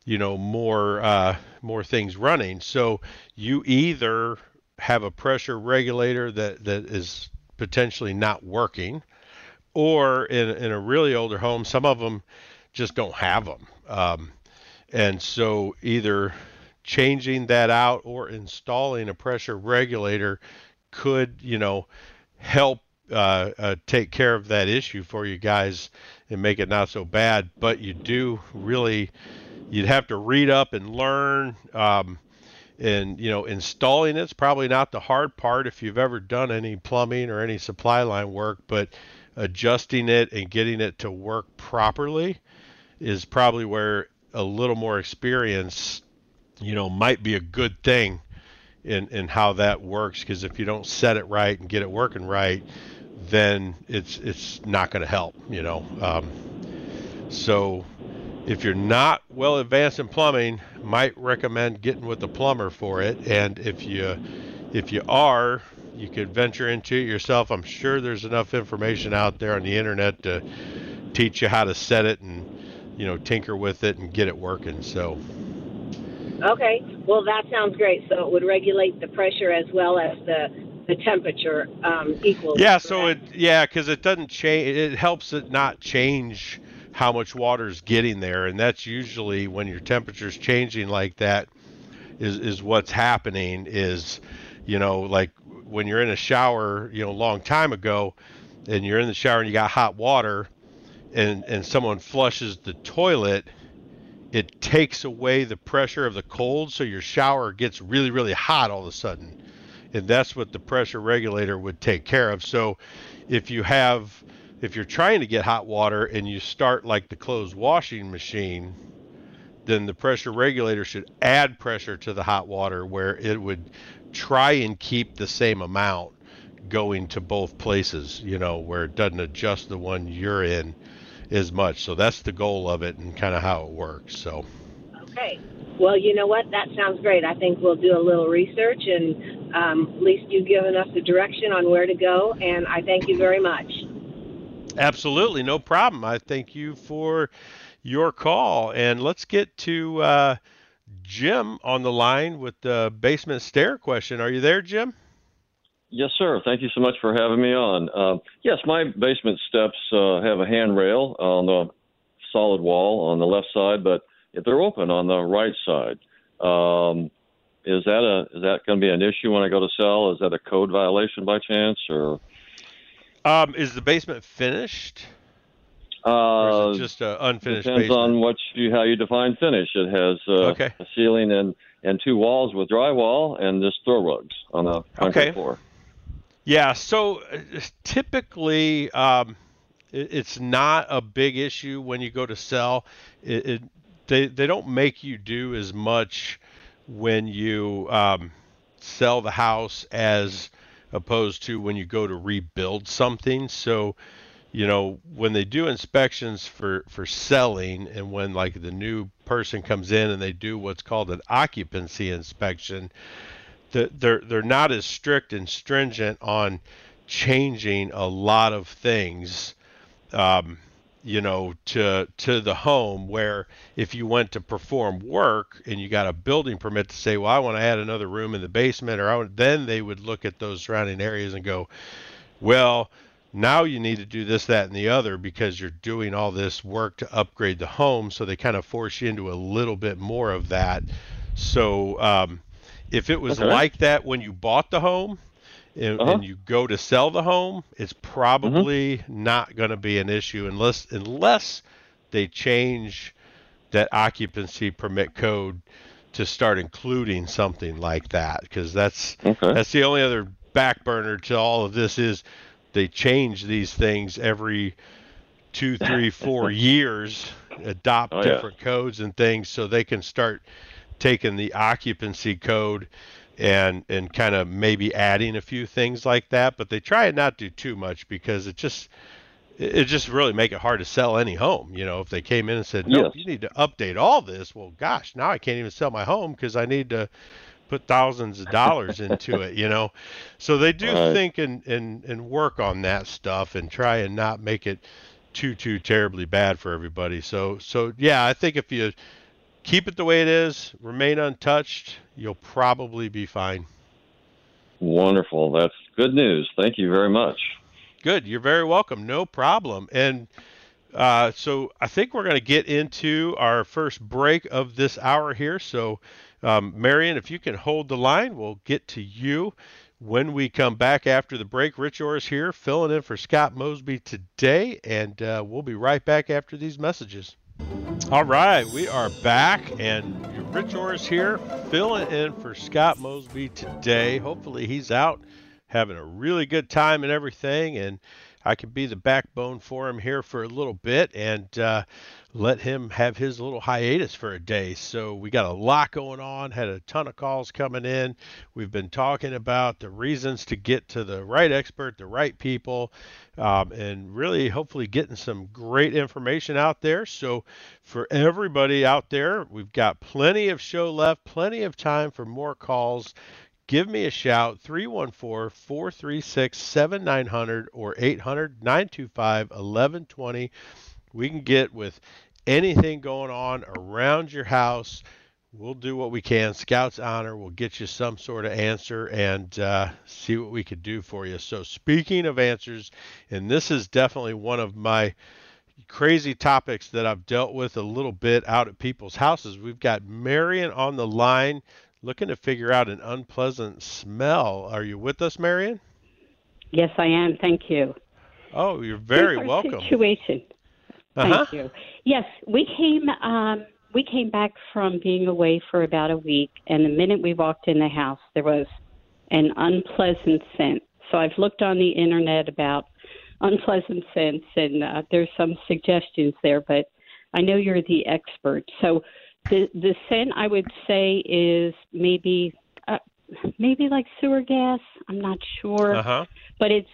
you know more uh, more things running. So you either have a pressure regulator that, that is potentially not working, or in, in a really older home, some of them just don't have them. Um, and so either changing that out or installing a pressure regulator could, you know, help uh, uh, take care of that issue for you guys and make it not so bad. But you do really, you'd have to read up and learn. Um, and you know installing it's probably not the hard part if you've ever done any plumbing or any supply line work but adjusting it and getting it to work properly is probably where a little more experience you know might be a good thing in in how that works because if you don't set it right and get it working right then it's it's not going to help you know um, so if you're not well advanced in plumbing, might recommend getting with a plumber for it. And if you if you are, you could venture into it yourself. I'm sure there's enough information out there on the internet to teach you how to set it and you know tinker with it and get it working. So. Okay, well that sounds great. So it would regulate the pressure as well as the the temperature um, equally. Yeah, so it yeah because it doesn't change. It helps it not change how much water is getting there, and that's usually when your temperature is changing like that. Is is what's happening? Is you know like when you're in a shower, you know, a long time ago, and you're in the shower and you got hot water, and and someone flushes the toilet, it takes away the pressure of the cold, so your shower gets really really hot all of a sudden, and that's what the pressure regulator would take care of. So, if you have if you're trying to get hot water and you start like the clothes washing machine, then the pressure regulator should add pressure to the hot water where it would try and keep the same amount going to both places, you know, where it doesn't adjust the one you're in as much. So that's the goal of it and kind of how it works. So. Okay. Well, you know what? That sounds great. I think we'll do a little research, and um, at least you've given us the direction on where to go, and I thank you very much. Absolutely, no problem. I thank you for your call, and let's get to uh, Jim on the line with the basement stair question. Are you there, Jim? Yes, sir. Thank you so much for having me on. Uh, yes, my basement steps uh, have a handrail on the solid wall on the left side, but they're open on the right side. Um, is that a is that going to be an issue when I go to sell? Is that a code violation by chance, or? Um, is the basement finished? Uh, just an unfinished depends basement? on what you how you define finish. It has uh, okay. a ceiling and and two walls with drywall and just throw rugs on the concrete okay. floor. Yeah, so uh, typically um, it, it's not a big issue when you go to sell. It, it, they they don't make you do as much when you um, sell the house as opposed to when you go to rebuild something. So, you know, when they do inspections for for selling and when like the new person comes in and they do what's called an occupancy inspection, the, they're they're not as strict and stringent on changing a lot of things. Um, you know, to to the home where if you went to perform work and you got a building permit to say, well, I want to add another room in the basement, or I want, then they would look at those surrounding areas and go, well, now you need to do this, that, and the other because you're doing all this work to upgrade the home. So they kind of force you into a little bit more of that. So um, if it was Okay. like that when you bought the home, and, Uh-huh. and you go to sell the home, it's probably not going to be an issue unless unless they change that occupancy permit code to start including something like that because that's Okay. that's the only other back burner to all of this is they change these things every two three four years adopt Oh, yeah. different codes and things so they can start taking the occupancy code and and kind of maybe adding a few things like that but they try and not do too much because it just it just really make it hard to sell any home you know if they came in and said no Yes. you need to update all this well gosh now i can't even sell my home because i need to put thousands of dollars into it you know so they do Right. think and, and and work on that stuff and try and not make it too too terribly bad for everybody so so yeah i think if you keep it the way it is remain untouched you'll probably be fine Wonderful. That's good news. Thank you very much. Good. You're very welcome. No problem. And uh, so I think we're going to get into our first break of this hour here. So, um, Marion, if you can hold the line, we'll get to you when we come back after the break. Rich Orris here, filling in for Scott Mosby today, and uh, we'll be right back after these messages. All right, we are back, and Rich Orris here, filling in for Scott Mosby today. Hopefully, he's out having a really good time and everything, and I can be the backbone for him here for a little bit and uh, let him have his little hiatus for a day. So we got a lot going on, had a ton of calls coming in. We've been talking about the reasons to get to the right expert, the right people, um, and really hopefully getting some great information out there. So for everybody out there, we've got plenty of show left, plenty of time for more calls give me a shout 314-436-7900 or 800-925-1120 we can get with anything going on around your house we'll do what we can scouts honor we'll get you some sort of answer and uh, see what we could do for you so speaking of answers and this is definitely one of my crazy topics that I've dealt with a little bit out at people's houses. We've got Marion on the line looking to figure out an unpleasant smell. Are you with us, Marion? Yes, I am. Thank you. Oh, you're very welcome. Situation. Thank Uh-huh. you. Yes, we came. Um, we came back from being away for about a week, and the minute we walked in the house, there was an unpleasant scent. So I've looked on the internet about unpleasant scents, and uh, there's some suggestions there, but I know you're the expert. So the the scent I would say is maybe uh, maybe like sewer gas. I'm not sure, uh-huh. but it's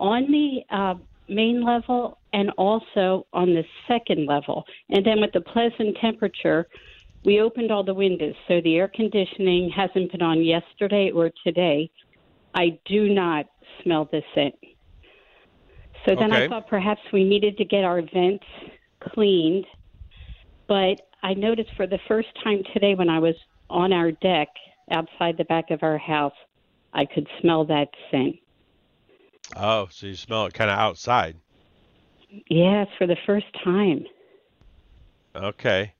on the uh, main level and also on the second level. And then with the pleasant temperature, we opened all the windows, so the air conditioning hasn't been on yesterday or today. I do not smell the scent. So then Okay. I thought perhaps we needed to get our vents cleaned. But I noticed for the first time today when I was on our deck outside the back of our house, I could smell that scent. Oh, so you smell it kind of outside. Yes, for the first time. Okay.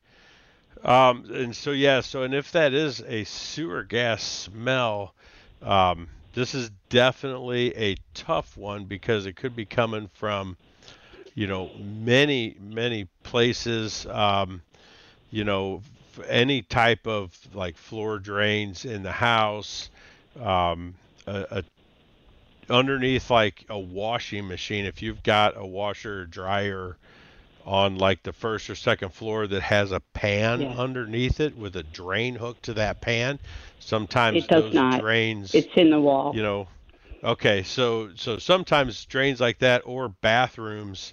Um, and so yeah, so and if that is a sewer gas smell, um, this is definitely a tough one because it could be coming from, you know, many many places. Um, you know, any type of like floor drains in the house, um, a, a underneath like a washing machine. If you've got a washer or dryer on like the first or second floor that has a pan Yeah. underneath it with a drain hook to that pan. Sometimes It does those not. drains, It's in the wall. you know, okay, so so sometimes drains like that or bathrooms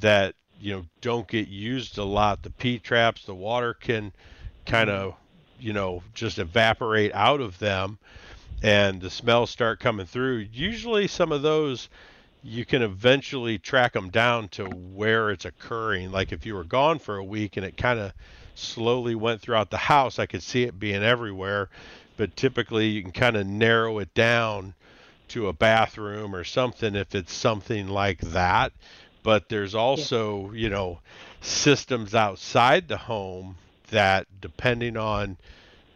that you know don't get used a lot. The P traps, the water can kind of you know just evaporate out of them, and the smells start coming through. Usually, some of those you can eventually track them down to where it's occurring. Like if you were gone for a week and it kind of slowly went throughout the house, I could see it being everywhere. But typically, you can kind of narrow it down to a bathroom or something if it's something like that. But there's also, you know, systems outside the home that, depending on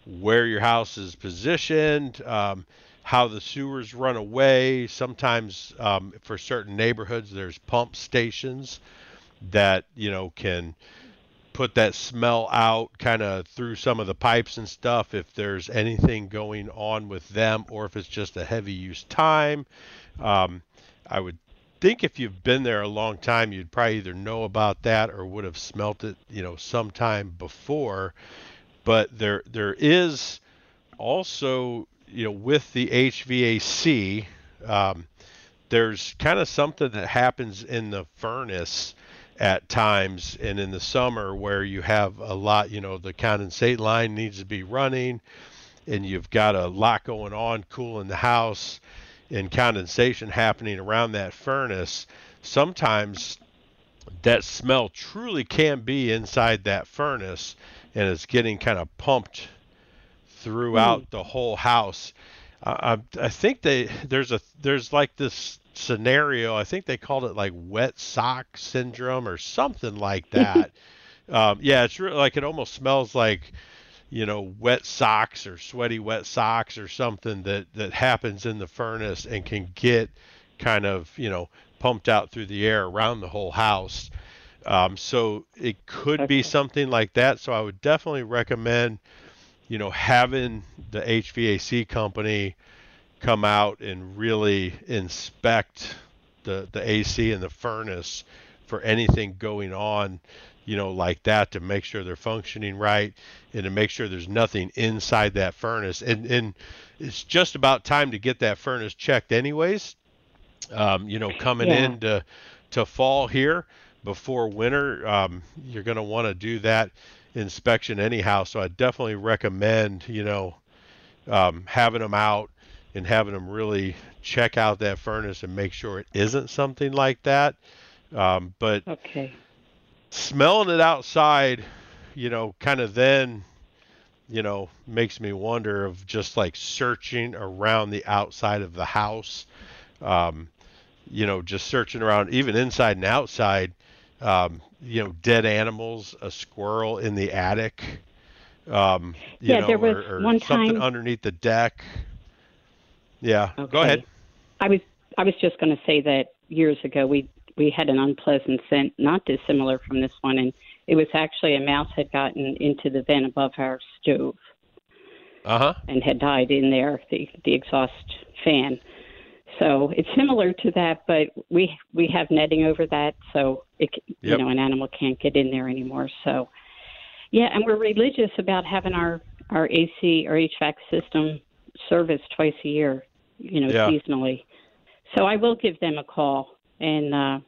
where your house is positioned, um, how the sewers run away. Sometimes um, for certain neighborhoods, there's pump stations that you know can put that smell out kind of through some of the pipes and stuff if there's anything going on with them or if it's just a heavy use time. Um, I would think if you've been there a long time, you'd probably either know about that or would have smelt it, you know, sometime before. But there there is also, you know, with the HVAC, um, there's kind of something that happens in the furnace at times and in the summer where you have a lot, you know, the condensate line needs to be running and you've got a lot going on cooling the house and condensation happening around that furnace. Sometimes that smell truly can be inside that furnace and it's getting kind of pumped throughout the whole house. Uh, I, I think they there's a there's like this scenario. I think they called it like wet sock syndrome or something like that. um, yeah, it's really like it almost smells like you know wet socks or sweaty wet socks or something that that happens in the furnace and can get kind of you know pumped out through the air around the whole house. Um, so it could be something like that. So I would definitely recommend, you know, having the HVAC company come out and really inspect the the AC and the furnace for anything going on, you know, like that to make sure they're functioning right and to make sure there's nothing inside that furnace. And and it's just about time to get that furnace checked anyways. Um, you know, coming Yeah. into to fall here before winter, um, you're going to want to do that inspection anyhow. So I definitely recommend, you know, um, having them out and having them really check out that furnace and make sure it isn't something like that. Um, but Okay. smelling it outside, you know, kind of then, you know, makes me wonder of just like searching around the outside of the house, um, you know, just searching around even inside and outside, um, you know, dead animals, a squirrel in the attic, um, you Yeah, know, there was or, or one something time- underneath the deck. Yeah, go ahead. I was I was just going to say that years ago we we had an unpleasant scent, not dissimilar from this one, and it was actually a mouse had gotten into the vent above our stove Uh huh. and had died in there, the the exhaust fan. So it's similar to that, but we we have netting over that, so it yep. you know an animal can't get in there anymore. So yeah, and we're religious about having our our AC or HVAC system serviced twice a year, you know, yeah. seasonally. So I will give them a call, and uh,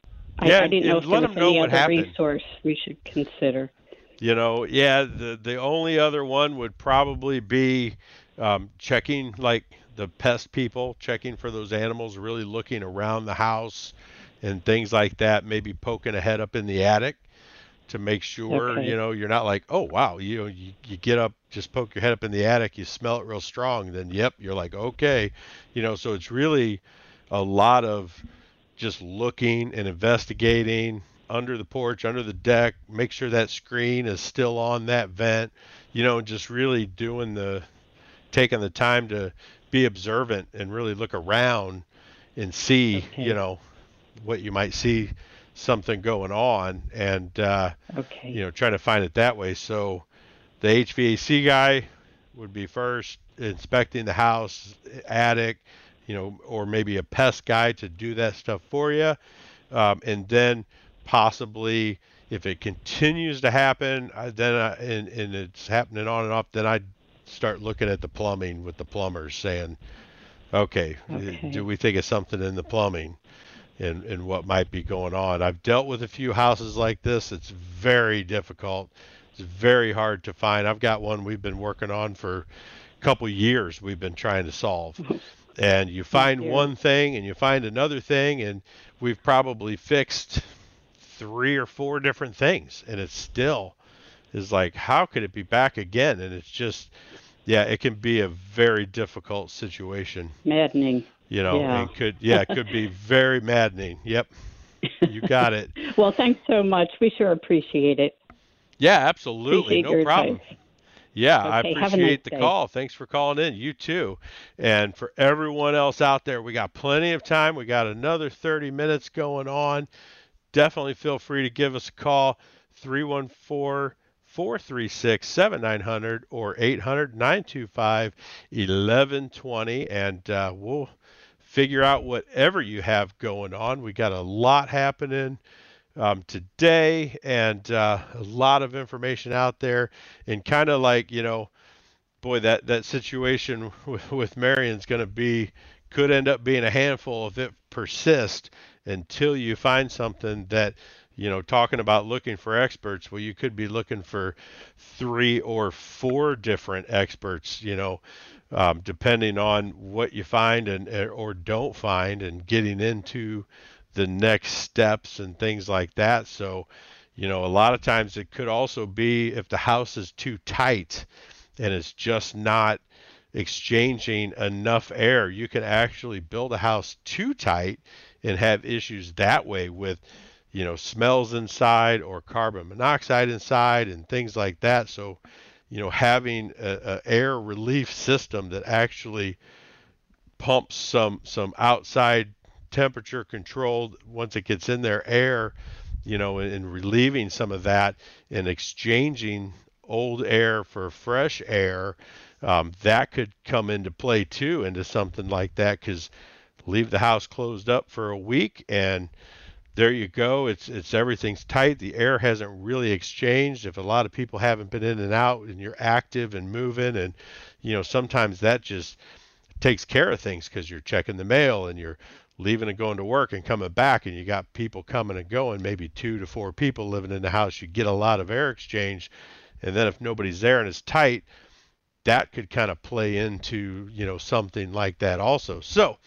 yeah, I, I didn't know if there was any other happened. resource we should consider. You know, yeah, the the only other one would probably be um, checking like the pest people, checking for those animals, really looking around the house and things like that. Maybe poking a head up in the attic to make sure okay. you know you're not like, oh wow, you know, you, you get up, just poke your head up in the attic, you smell it real strong, then yep, you're like okay, you know. So it's really a lot of just looking and investigating under the porch, under the deck, make sure that screen is still on that vent, you know, just really doing the taking the time to be observant and really look around and see, okay. you know, what you might see something going on and uh, okay. you know trying to find it that way so the hvac guy would be first inspecting the house attic you know, or maybe a pest guy to do that stuff for you. Um, and then possibly if it continues to happen, uh, then I, and, and it's happening on and off, then I start looking at the plumbing with the plumbers saying, okay, okay, do we think of something in the plumbing and, and what might be going on? I've dealt with a few houses like this. It's very difficult. It's very hard to find. I've got one we've been working on for a couple years. We've been trying to solve. and you find you. one thing and you find another thing and we've probably fixed three or four different things and it's still is like how could it be back again and it's just yeah it can be a very difficult situation maddening you know yeah. and could yeah it could be very maddening yep you got it well thanks so much we sure appreciate it yeah absolutely appreciate no problem advice. Yeah, okay, I appreciate nice the day. call. Thanks for calling in. You too. And for everyone else out there, we got plenty of time. We got another 30 minutes going on. Definitely feel free to give us a call 314 436 7900 or 800 925 1120. And uh, we'll figure out whatever you have going on. We got a lot happening um, today, and uh, a lot of information out there, and kind of like you know, boy, that that situation with, with Marion's going to be could end up being a handful if it persists until you find something that you know talking about looking for experts well you could be looking for three or four different experts you know um, depending on what you find and or don't find and getting into the next steps and things like that. So, you know, a lot of times it could also be if the house is too tight and it's just not exchanging enough air, you can actually build a house too tight and have issues that way with, you know, smells inside or carbon monoxide inside and things like that. So, you know, having a, a air relief system that actually pumps some some outside temperature controlled once it gets in there air you know and, and relieving some of that and exchanging old air for fresh air um, that could come into play too into something like that because leave the house closed up for a week and there you go. It's it's everything's tight. The air hasn't really exchanged. If a lot of people haven't been in and out and you're active and moving and you know sometimes that just takes care of things because you're checking the mail and you're leaving and going to work and coming back and you got people coming and going maybe two to four people living in the house you get a lot of air exchange. And then if nobody's there and it's tight that could kind of play into you know something like that also. So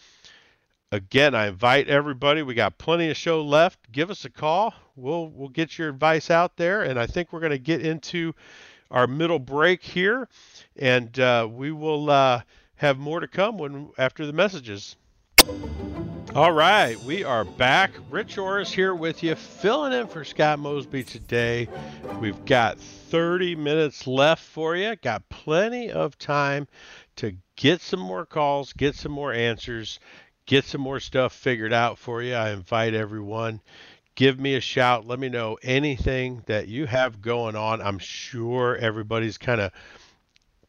again i invite everybody we got plenty of show left give us a call we'll we'll get your advice out there and i think we're going to get into our middle break here and uh, we will uh, have more to come when after the messages all right, we are back. Rich Orris here with you, filling in for Scott Mosby today. We've got 30 minutes left for you. Got plenty of time to get some more calls, get some more answers, get some more stuff figured out for you. I invite everyone. Give me a shout. Let me know anything that you have going on. I'm sure everybody's kind of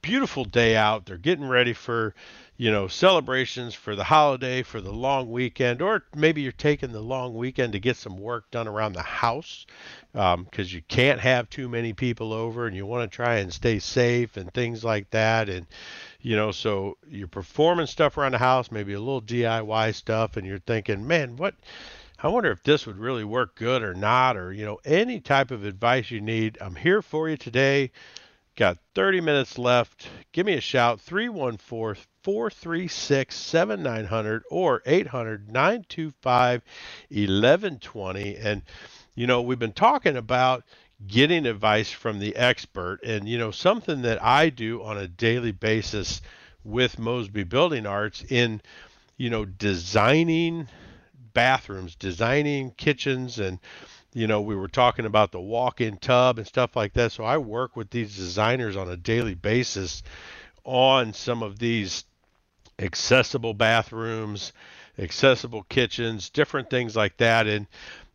beautiful day out. They're getting ready for, you know, celebrations for the holiday, for the long weekend, or maybe you're taking the long weekend to get some work done around the house because um, you can't have too many people over and you want to try and stay safe and things like that. And, you know, so you're performing stuff around the house, maybe a little DIY stuff, and you're thinking, man, what? I wonder if this would really work good or not, or, you know, any type of advice you need. I'm here for you today. Got 30 minutes left. Give me a shout 314 436 7900 or 800 925 1120. And, you know, we've been talking about getting advice from the expert. And, you know, something that I do on a daily basis with Mosby Building Arts in, you know, designing bathrooms, designing kitchens, and you know, we were talking about the walk-in tub and stuff like that. So I work with these designers on a daily basis on some of these accessible bathrooms, accessible kitchens, different things like that. And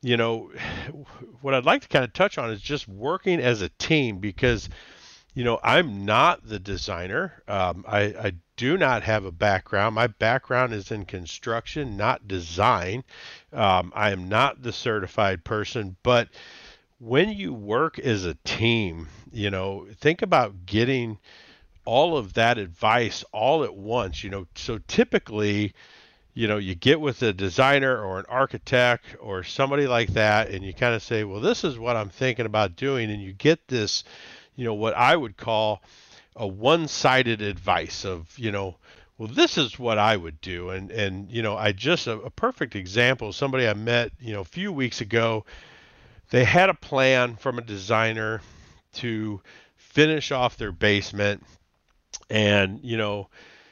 you know, what I'd like to kind of touch on is just working as a team because you know, I'm not the designer. Um, I, I do not have a background. My background is in construction, not design. Um, I am not the certified person, but when you work as a team, you know, think about getting all of that advice all at once. You know, so typically, you know, you get with a designer or an architect or somebody like that, and you kind of say, well, this is what I'm thinking about doing, and you get this you know, what I would call a one-sided advice of, you know, well, this is what I would do. And, and you know, I just, a, a perfect example, somebody I met, you know, a few weeks ago, they had a plan from a designer to finish off their basement and, you know,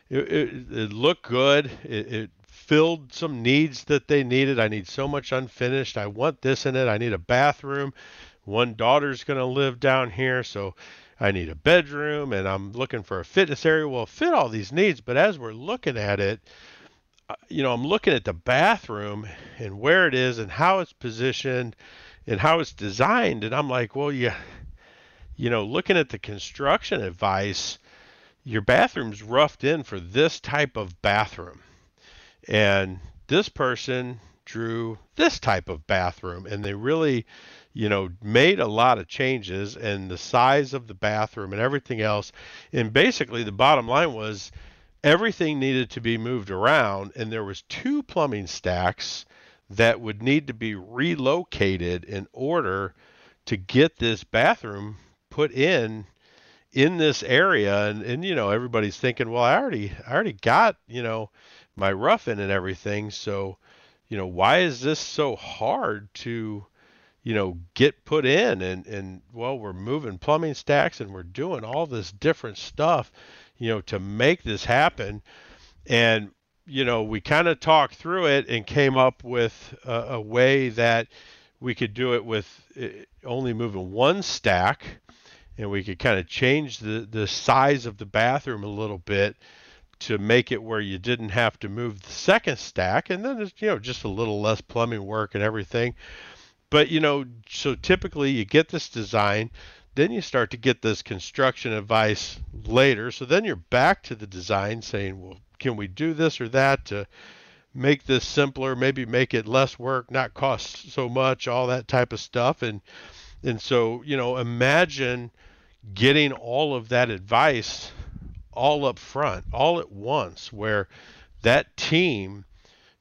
it, it, it looked good. It, it filled some needs that they needed. I need so much unfinished. I want this in it. I need a bathroom one daughter's going to live down here, so I need a bedroom and I'm looking for a fitness area. Well, fit all these needs, but as we're looking at it, uh, you know, I'm looking at the bathroom and where it is and how it's positioned and how it's designed and I'm like, well, yeah, you know, looking at the construction advice, your bathroom's roughed in for this type of bathroom. And this person drew this type of bathroom and they really you know, made a lot of changes and the size of the bathroom and everything else. And basically, the bottom line was everything needed to be moved around, and there was two plumbing stacks that would need to be relocated in order to get this bathroom put in in this area and, and you know everybody's thinking well i already i already got you know my rough-in and everything. So you know why is this so hard to you know, get put in? And, and well, we're moving plumbing stacks and we're doing all this different stuff, you know, to make this happen. And, you know, we kind of talked through it and came up with a, a way that we could do it with eh, only moving one stack. And we could kind of change the, the size of the bathroom a little bit to make it where you didn't have to move the second stack and then it's you know just a little less plumbing work and everything but you know, so typically you get this design, then you start to get this construction advice later. So then you're back to the design saying, well, can we do this or that to make this simpler, maybe make it less work, not cost so much, all that type of stuff. And and so, you know, imagine getting all of that advice all up front, all at once, where that team,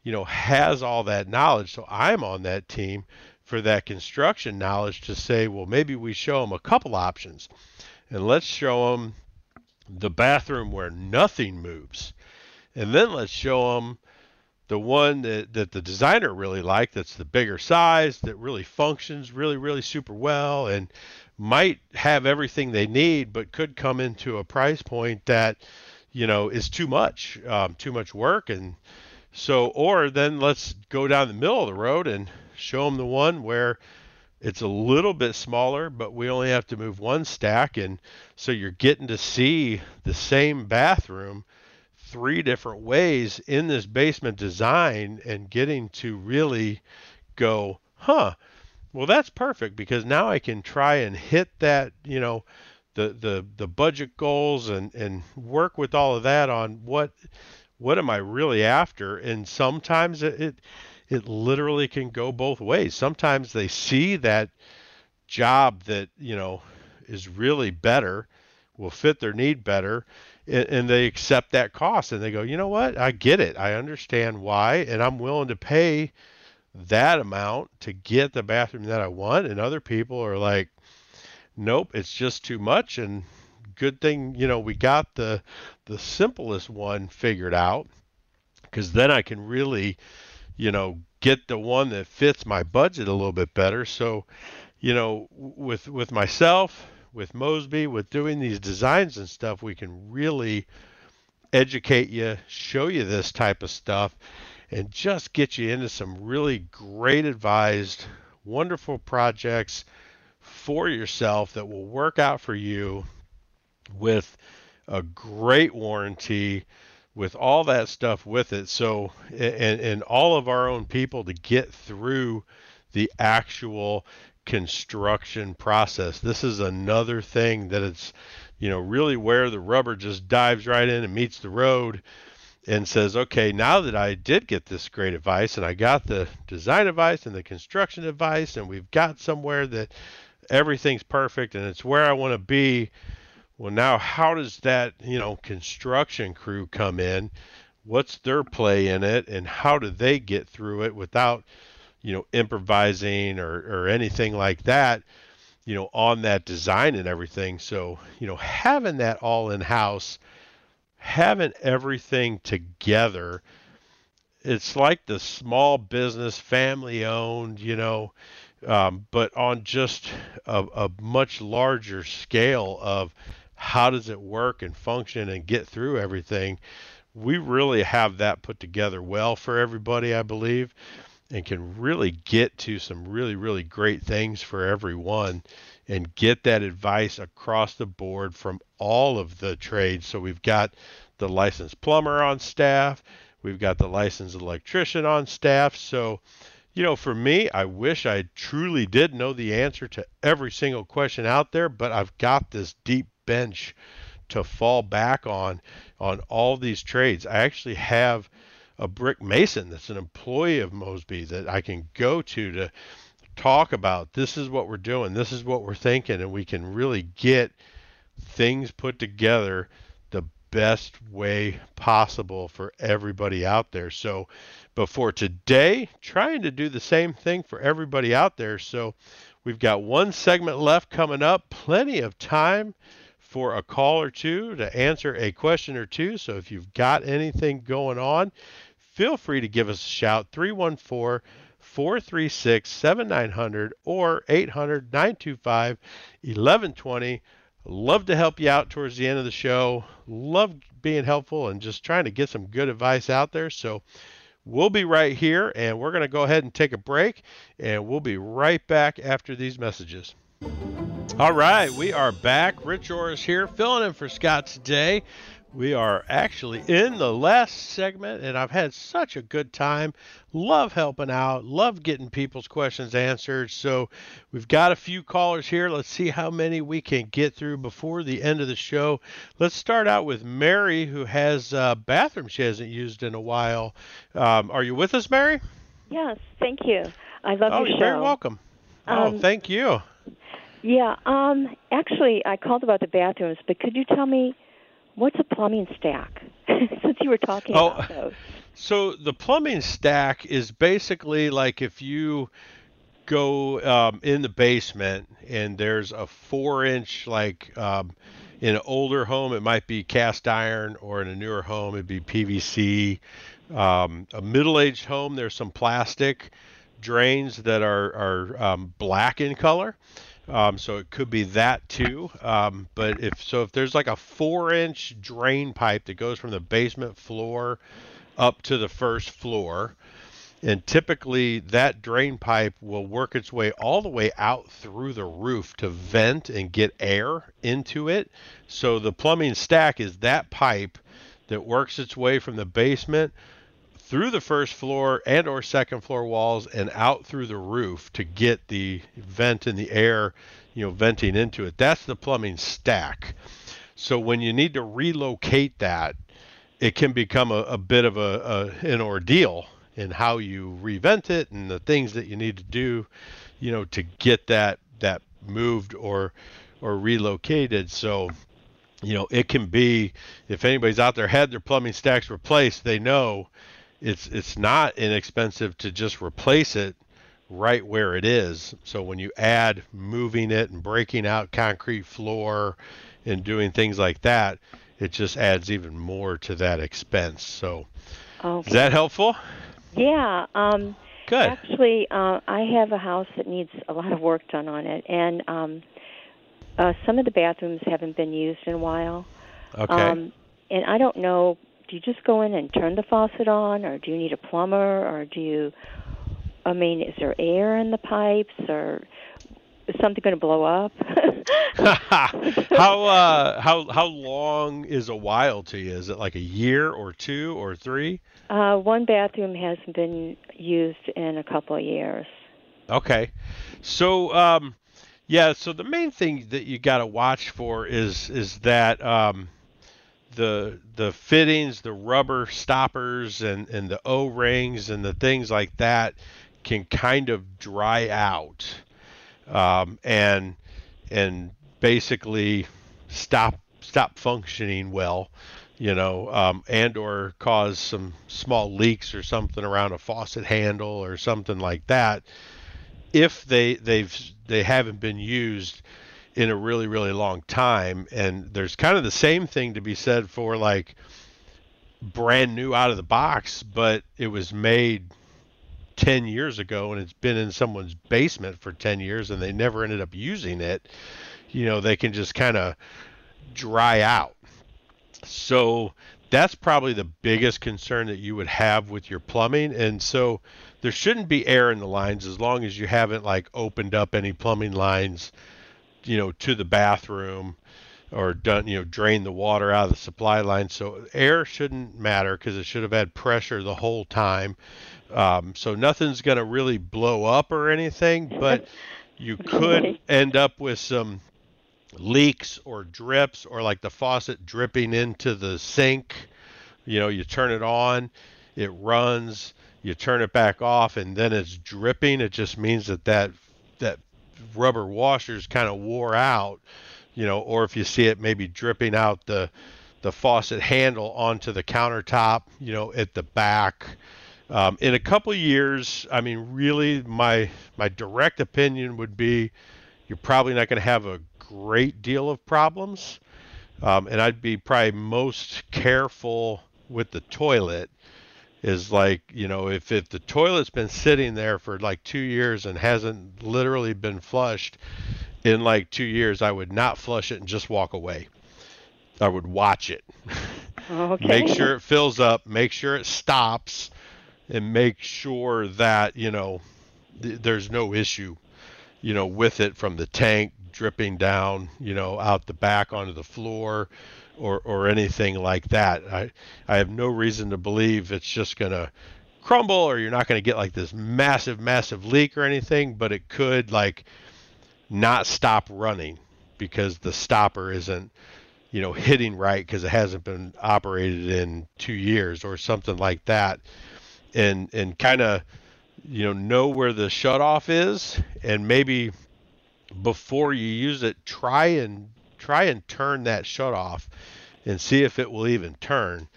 you know, has all that knowledge. So I'm on that team for that construction knowledge to say, well, maybe we show them a couple options. And let's show them the bathroom where nothing moves. And then let's show them the one that, that the designer really liked that's the bigger size, that really functions really, really super well, and might have everything they need, but could come into a price point that, you know, is too much, um, too much work. And so, or then let's go down the middle of the road and show them the one where it's a little bit smaller, but we only have to move one stack. And so you're getting to see the same bathroom three different ways in this basement design and getting to really go, huh, well, that's perfect because now I can try and hit that, you know, the the the budget goals and and work with all of that on what what am I really after? And sometimes it, it it literally can go both ways. Sometimes they see that job that you know is really better, will fit their need better, and, and they accept that cost and they go, you know what, I get it, I understand why, and I'm willing to pay that amount to get the bathroom that I want. And other people are like, nope, it's just too much. And good thing, you know, we got the the simplest one figured out because then I can really, you know, get the one that fits my budget a little bit better. So, you know, with with myself, with Mosby, with doing these designs and stuff, we can really educate you, show you this type of stuff and just get you into some really great advised, wonderful projects for yourself that will work out for you with a great warranty with all that stuff with it. So and and all of our own people to get through the actual construction process this is another thing that it's you know really where the rubber just dives right in and meets the road and says, okay, now that I did get this great advice and I got the design advice and the construction advice and we've got somewhere that everything's perfect and it's where I want to be. Well, now how does that, you know, construction crew come in? What's their play in it and how do they get through it without, you know, improvising or, or anything like that, you know, on that design and everything. So, you know, having that all in house having everything together it's like the small business family owned you know um, but on just a, a, much larger scale of how does it work and function and get through everything we really have that put together well for everybody i believe and can really get to some really really great things for everyone and get that advice across the board from all of the trades. So we've got the licensed plumber on staff, we've got the licensed electrician on staff. So, you know, for me, I wish I truly did know the answer to every single question out there, but I've got this deep bench to fall back on on all these trades. I actually have a brick mason that's an employee of Mosby that I can go to to talk about this is what we're doing, this is what we're thinking, and we can really get things put together the best way possible for everybody out there. So, but for today, trying to do the same thing for everybody out there. So, we've got one segment left coming up, plenty of time for a call or two to answer a question or two. So, if you've got anything going on, feel free to give us a shout 314 436 7900 or 800 925 1120. Love to help you out towards the end of the show. Love being helpful and just trying to get some good advice out there. So we'll be right here and we're going to go ahead and take a break and we'll be right back after these messages. All right, we are back. Rich Orris here, filling in for Scott today. We are actually in the last segment, and I've had such a good time. Love helping out, love getting people's questions answered. So, we've got a few callers here. Let's see how many we can get through before the end of the show. Let's start out with Mary, who has a bathroom she hasn't used in a while. Um, are you with us, Mary? Yes, thank you. I love oh, your you're show. very welcome. Oh, um, oh, thank you. Yeah, um, actually, I called about the bathrooms, but could you tell me What's a plumbing stack? Since you were talking oh, about those. So the plumbing stack is basically like if you go um, in the basement and there's a four inch like um, in an older home it might be cast iron or in a newer home it'd be pvc um, a middle-aged home there's some plastic drains that are, are um, black in color um, so it could be that too. Um, but if so, if there's like a four-inch drain pipe that goes from the basement floor up to the first floor, and typically that drain pipe will work its way all the way out through the roof to vent and get air into it. So the plumbing stack is that pipe that works its way from the basement through the first floor and or second floor walls and out through the roof to get the vent in the air, you know, venting into it. That's the plumbing stack. So when you need to relocate that, it can become a, a bit of a, a, an ordeal in how you revent it and the things that you need to do, you know, to get that that moved or or relocated. So, you know, it can be if anybody's out there had their plumbing stacks replaced, they know it's it's not inexpensive to just replace it right where it is. So when you add moving it and breaking out concrete floor and doing things like that, it just adds even more to that expense. So okay. is that helpful? Yeah. Um, Good. Actually, uh, I have a house that needs a lot of work done on it, and um, uh, some of the bathrooms haven't been used in a while. Okay. Um, and I don't know. Do you just go in and turn the faucet on, or do you need a plumber, or do you? I mean, is there air in the pipes, or is something going to blow up? how uh, how how long is a while to you? Is it like a year or two or three? Uh, one bathroom hasn't been used in a couple of years. Okay, so um, yeah, so the main thing that you got to watch for is is that um, the the fittings, the rubber stoppers, and and the O rings and the things like that can kind of dry out um, and and basically stop stop functioning well, you know, um, and or cause some small leaks or something around a faucet handle or something like that, if they they've they haven't been used in a really really long time. And there's kind of the same thing to be said for like brand new out of the box, but it was made 10 years ago and it's been in someone's basement for 10 years and they never ended up using it, you know, they can just kind of dry out. So that's probably the biggest concern that you would have with your plumbing. And so there shouldn't be air in the lines as long as you haven't like opened up any plumbing lines, you know, to the bathroom or done, you know, drain the water out of the supply line. So air shouldn't matter because it should have had pressure the whole time. Um, so nothing's going to really blow up or anything, but you could end up with some leaks or drips or like the faucet dripping into the sink. You know, you turn it on, it runs, you turn it back off, and then it's dripping. It just means that that, that rubber washer's kind of wore out you know, or if you see it maybe dripping out the the faucet handle onto the countertop, you know, at the back. Um, in a couple years, I mean, really, my my direct opinion would be you're probably not going to have a great deal of problems, um, and I'd be probably most careful with the toilet. Is like you know if if the toilet's been sitting there for like two years and hasn't literally been flushed, in like two years, I would not flush it and just walk away. I would watch it. Oh, okay. make sure it fills up, make sure it stops, and make sure that, you know, th- there's no issue, you know, with it from the tank dripping down, you know, out the back onto the floor or, or anything like that. I, I have no reason to believe it's just going to crumble or you're not going to get like this massive, massive leak or anything, but it could like not stop running because the stopper isn't you know hitting right because it hasn't been operated in two years or something like that and and kind of you know know where the shutoff is and maybe before you use it try and try and turn that shutoff and see if it will even turn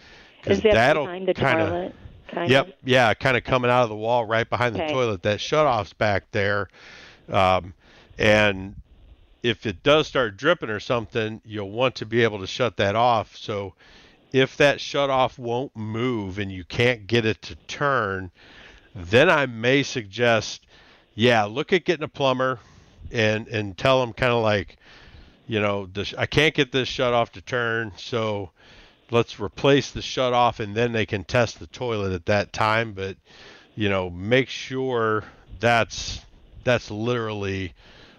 because that'll kind of yep yeah kind of coming out of the wall right behind okay. the toilet that shutoff's back there um, and if it does start dripping or something, you'll want to be able to shut that off. So if that shut off won't move and you can't get it to turn, then I may suggest, yeah, look at getting a plumber and and tell them kind of like, you know, this, I can't get this shut off to turn, so let's replace the shut off and then they can test the toilet at that time. But you know, make sure that's that's literally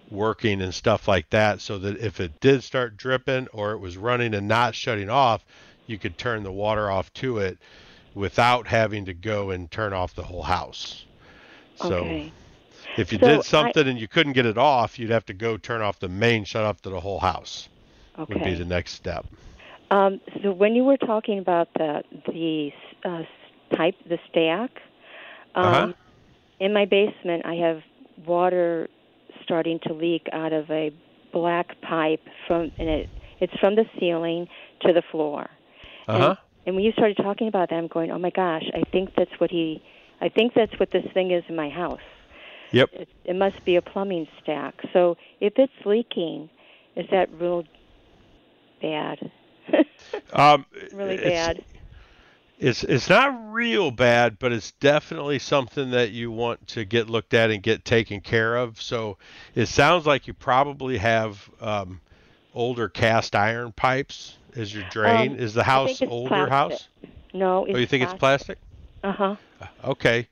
working and stuff like that so that if it did start dripping or it was running and not shutting off, you could turn the water off to it without having to go and turn off the whole house. So Okay. If you So did I- something and you couldn't get it off, you'd have to go turn off the main shut off to the whole house. Okay. Would be the next step. Um, so when you were talking about the the uh, type, the stack, um, Uh-huh. in my basement, I have water starting to leak out of a black pipe from, and it it's from the ceiling to the floor. Uh-huh. And when you started talking about that, I'm going, oh my gosh, I think that's what he, I think that's what this thing is in my house. Yep. It, it must be a plumbing stack. So if it's leaking, is that real bad? Um, really it's- bad. It's it's not real bad, but it's definitely something that you want to get looked at and get taken care of. So it sounds like you probably have um, older cast iron pipes as your drain. Um, Is the house older plastic. house? No, it's oh, you think it's plastic? Uh huh. Okay.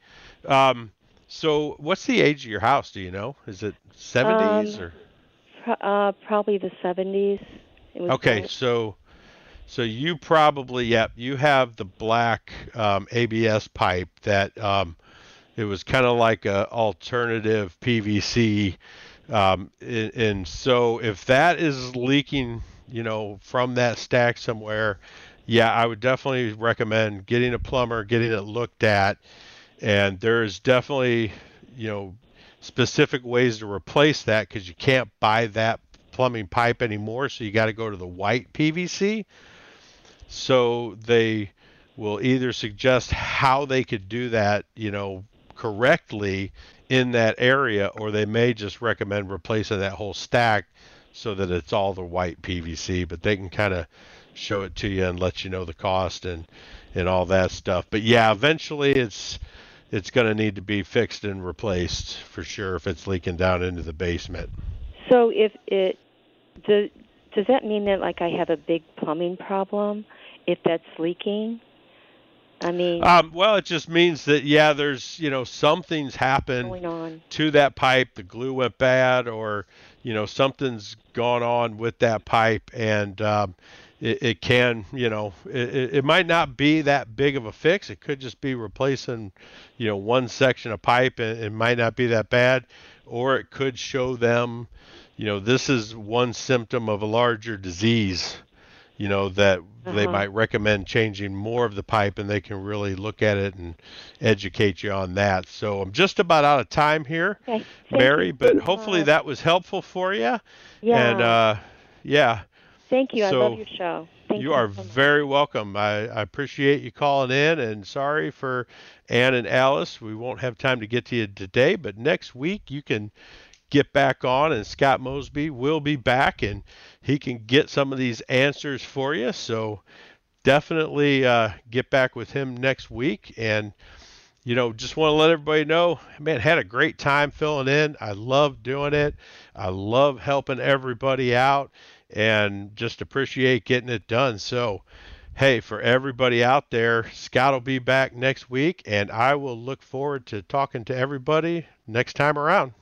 Um, so what's the age of your house? Do you know? Is it 70s Um, or? Pro- uh, probably the 70s. Okay, built. so so you probably yep you have the black um, ABS pipe that um, it was kind of like a alternative PVC, um, and, and so if that is leaking, you know, from that stack somewhere, yeah, I would definitely recommend getting a plumber, getting it looked at, and there's definitely you know specific ways to replace that because you can't buy that plumbing pipe anymore so you got to go to the white pvc so they will either suggest how they could do that you know correctly in that area or they may just recommend replacing that whole stack so that it's all the white pvc but they can kind of show it to you and let you know the cost and and all that stuff. But yeah eventually it's it's going to need to be fixed and replaced for sure if it's leaking down into the basement So if it does, does that mean that like I have a big plumbing problem if that's leaking? I mean, Um, well, it just means that yeah, there's you know something's happened to that pipe. The glue went bad, or you know something's gone on with that pipe, and um, it, it can you know it, it- might not be that big of a fix. It could just be replacing you know one section of pipe, and it might not be that bad, or it could show them you know this is one symptom of a larger disease you know that they Uh-huh. might recommend changing more of the pipe and they can really look at it and educate you on that so i'm just about out of time here Okay. Mary but hopefully that was helpful for you Yeah. and uh yeah Thank you. I love your show. Thank you are so very welcome. I, I appreciate you calling in and sorry for Ann and Alice. We won't have time to get to you today, but next week you can get back on and Scott Mosby will be back and he can get some of these answers for you. So definitely uh, get back with him next week and you know, just want to let everybody know, man, had a great time filling in. I love doing it. I love helping everybody out and just appreciate getting it done. So, hey, for everybody out there, Scott will be back next week and I will look forward to talking to everybody next time around.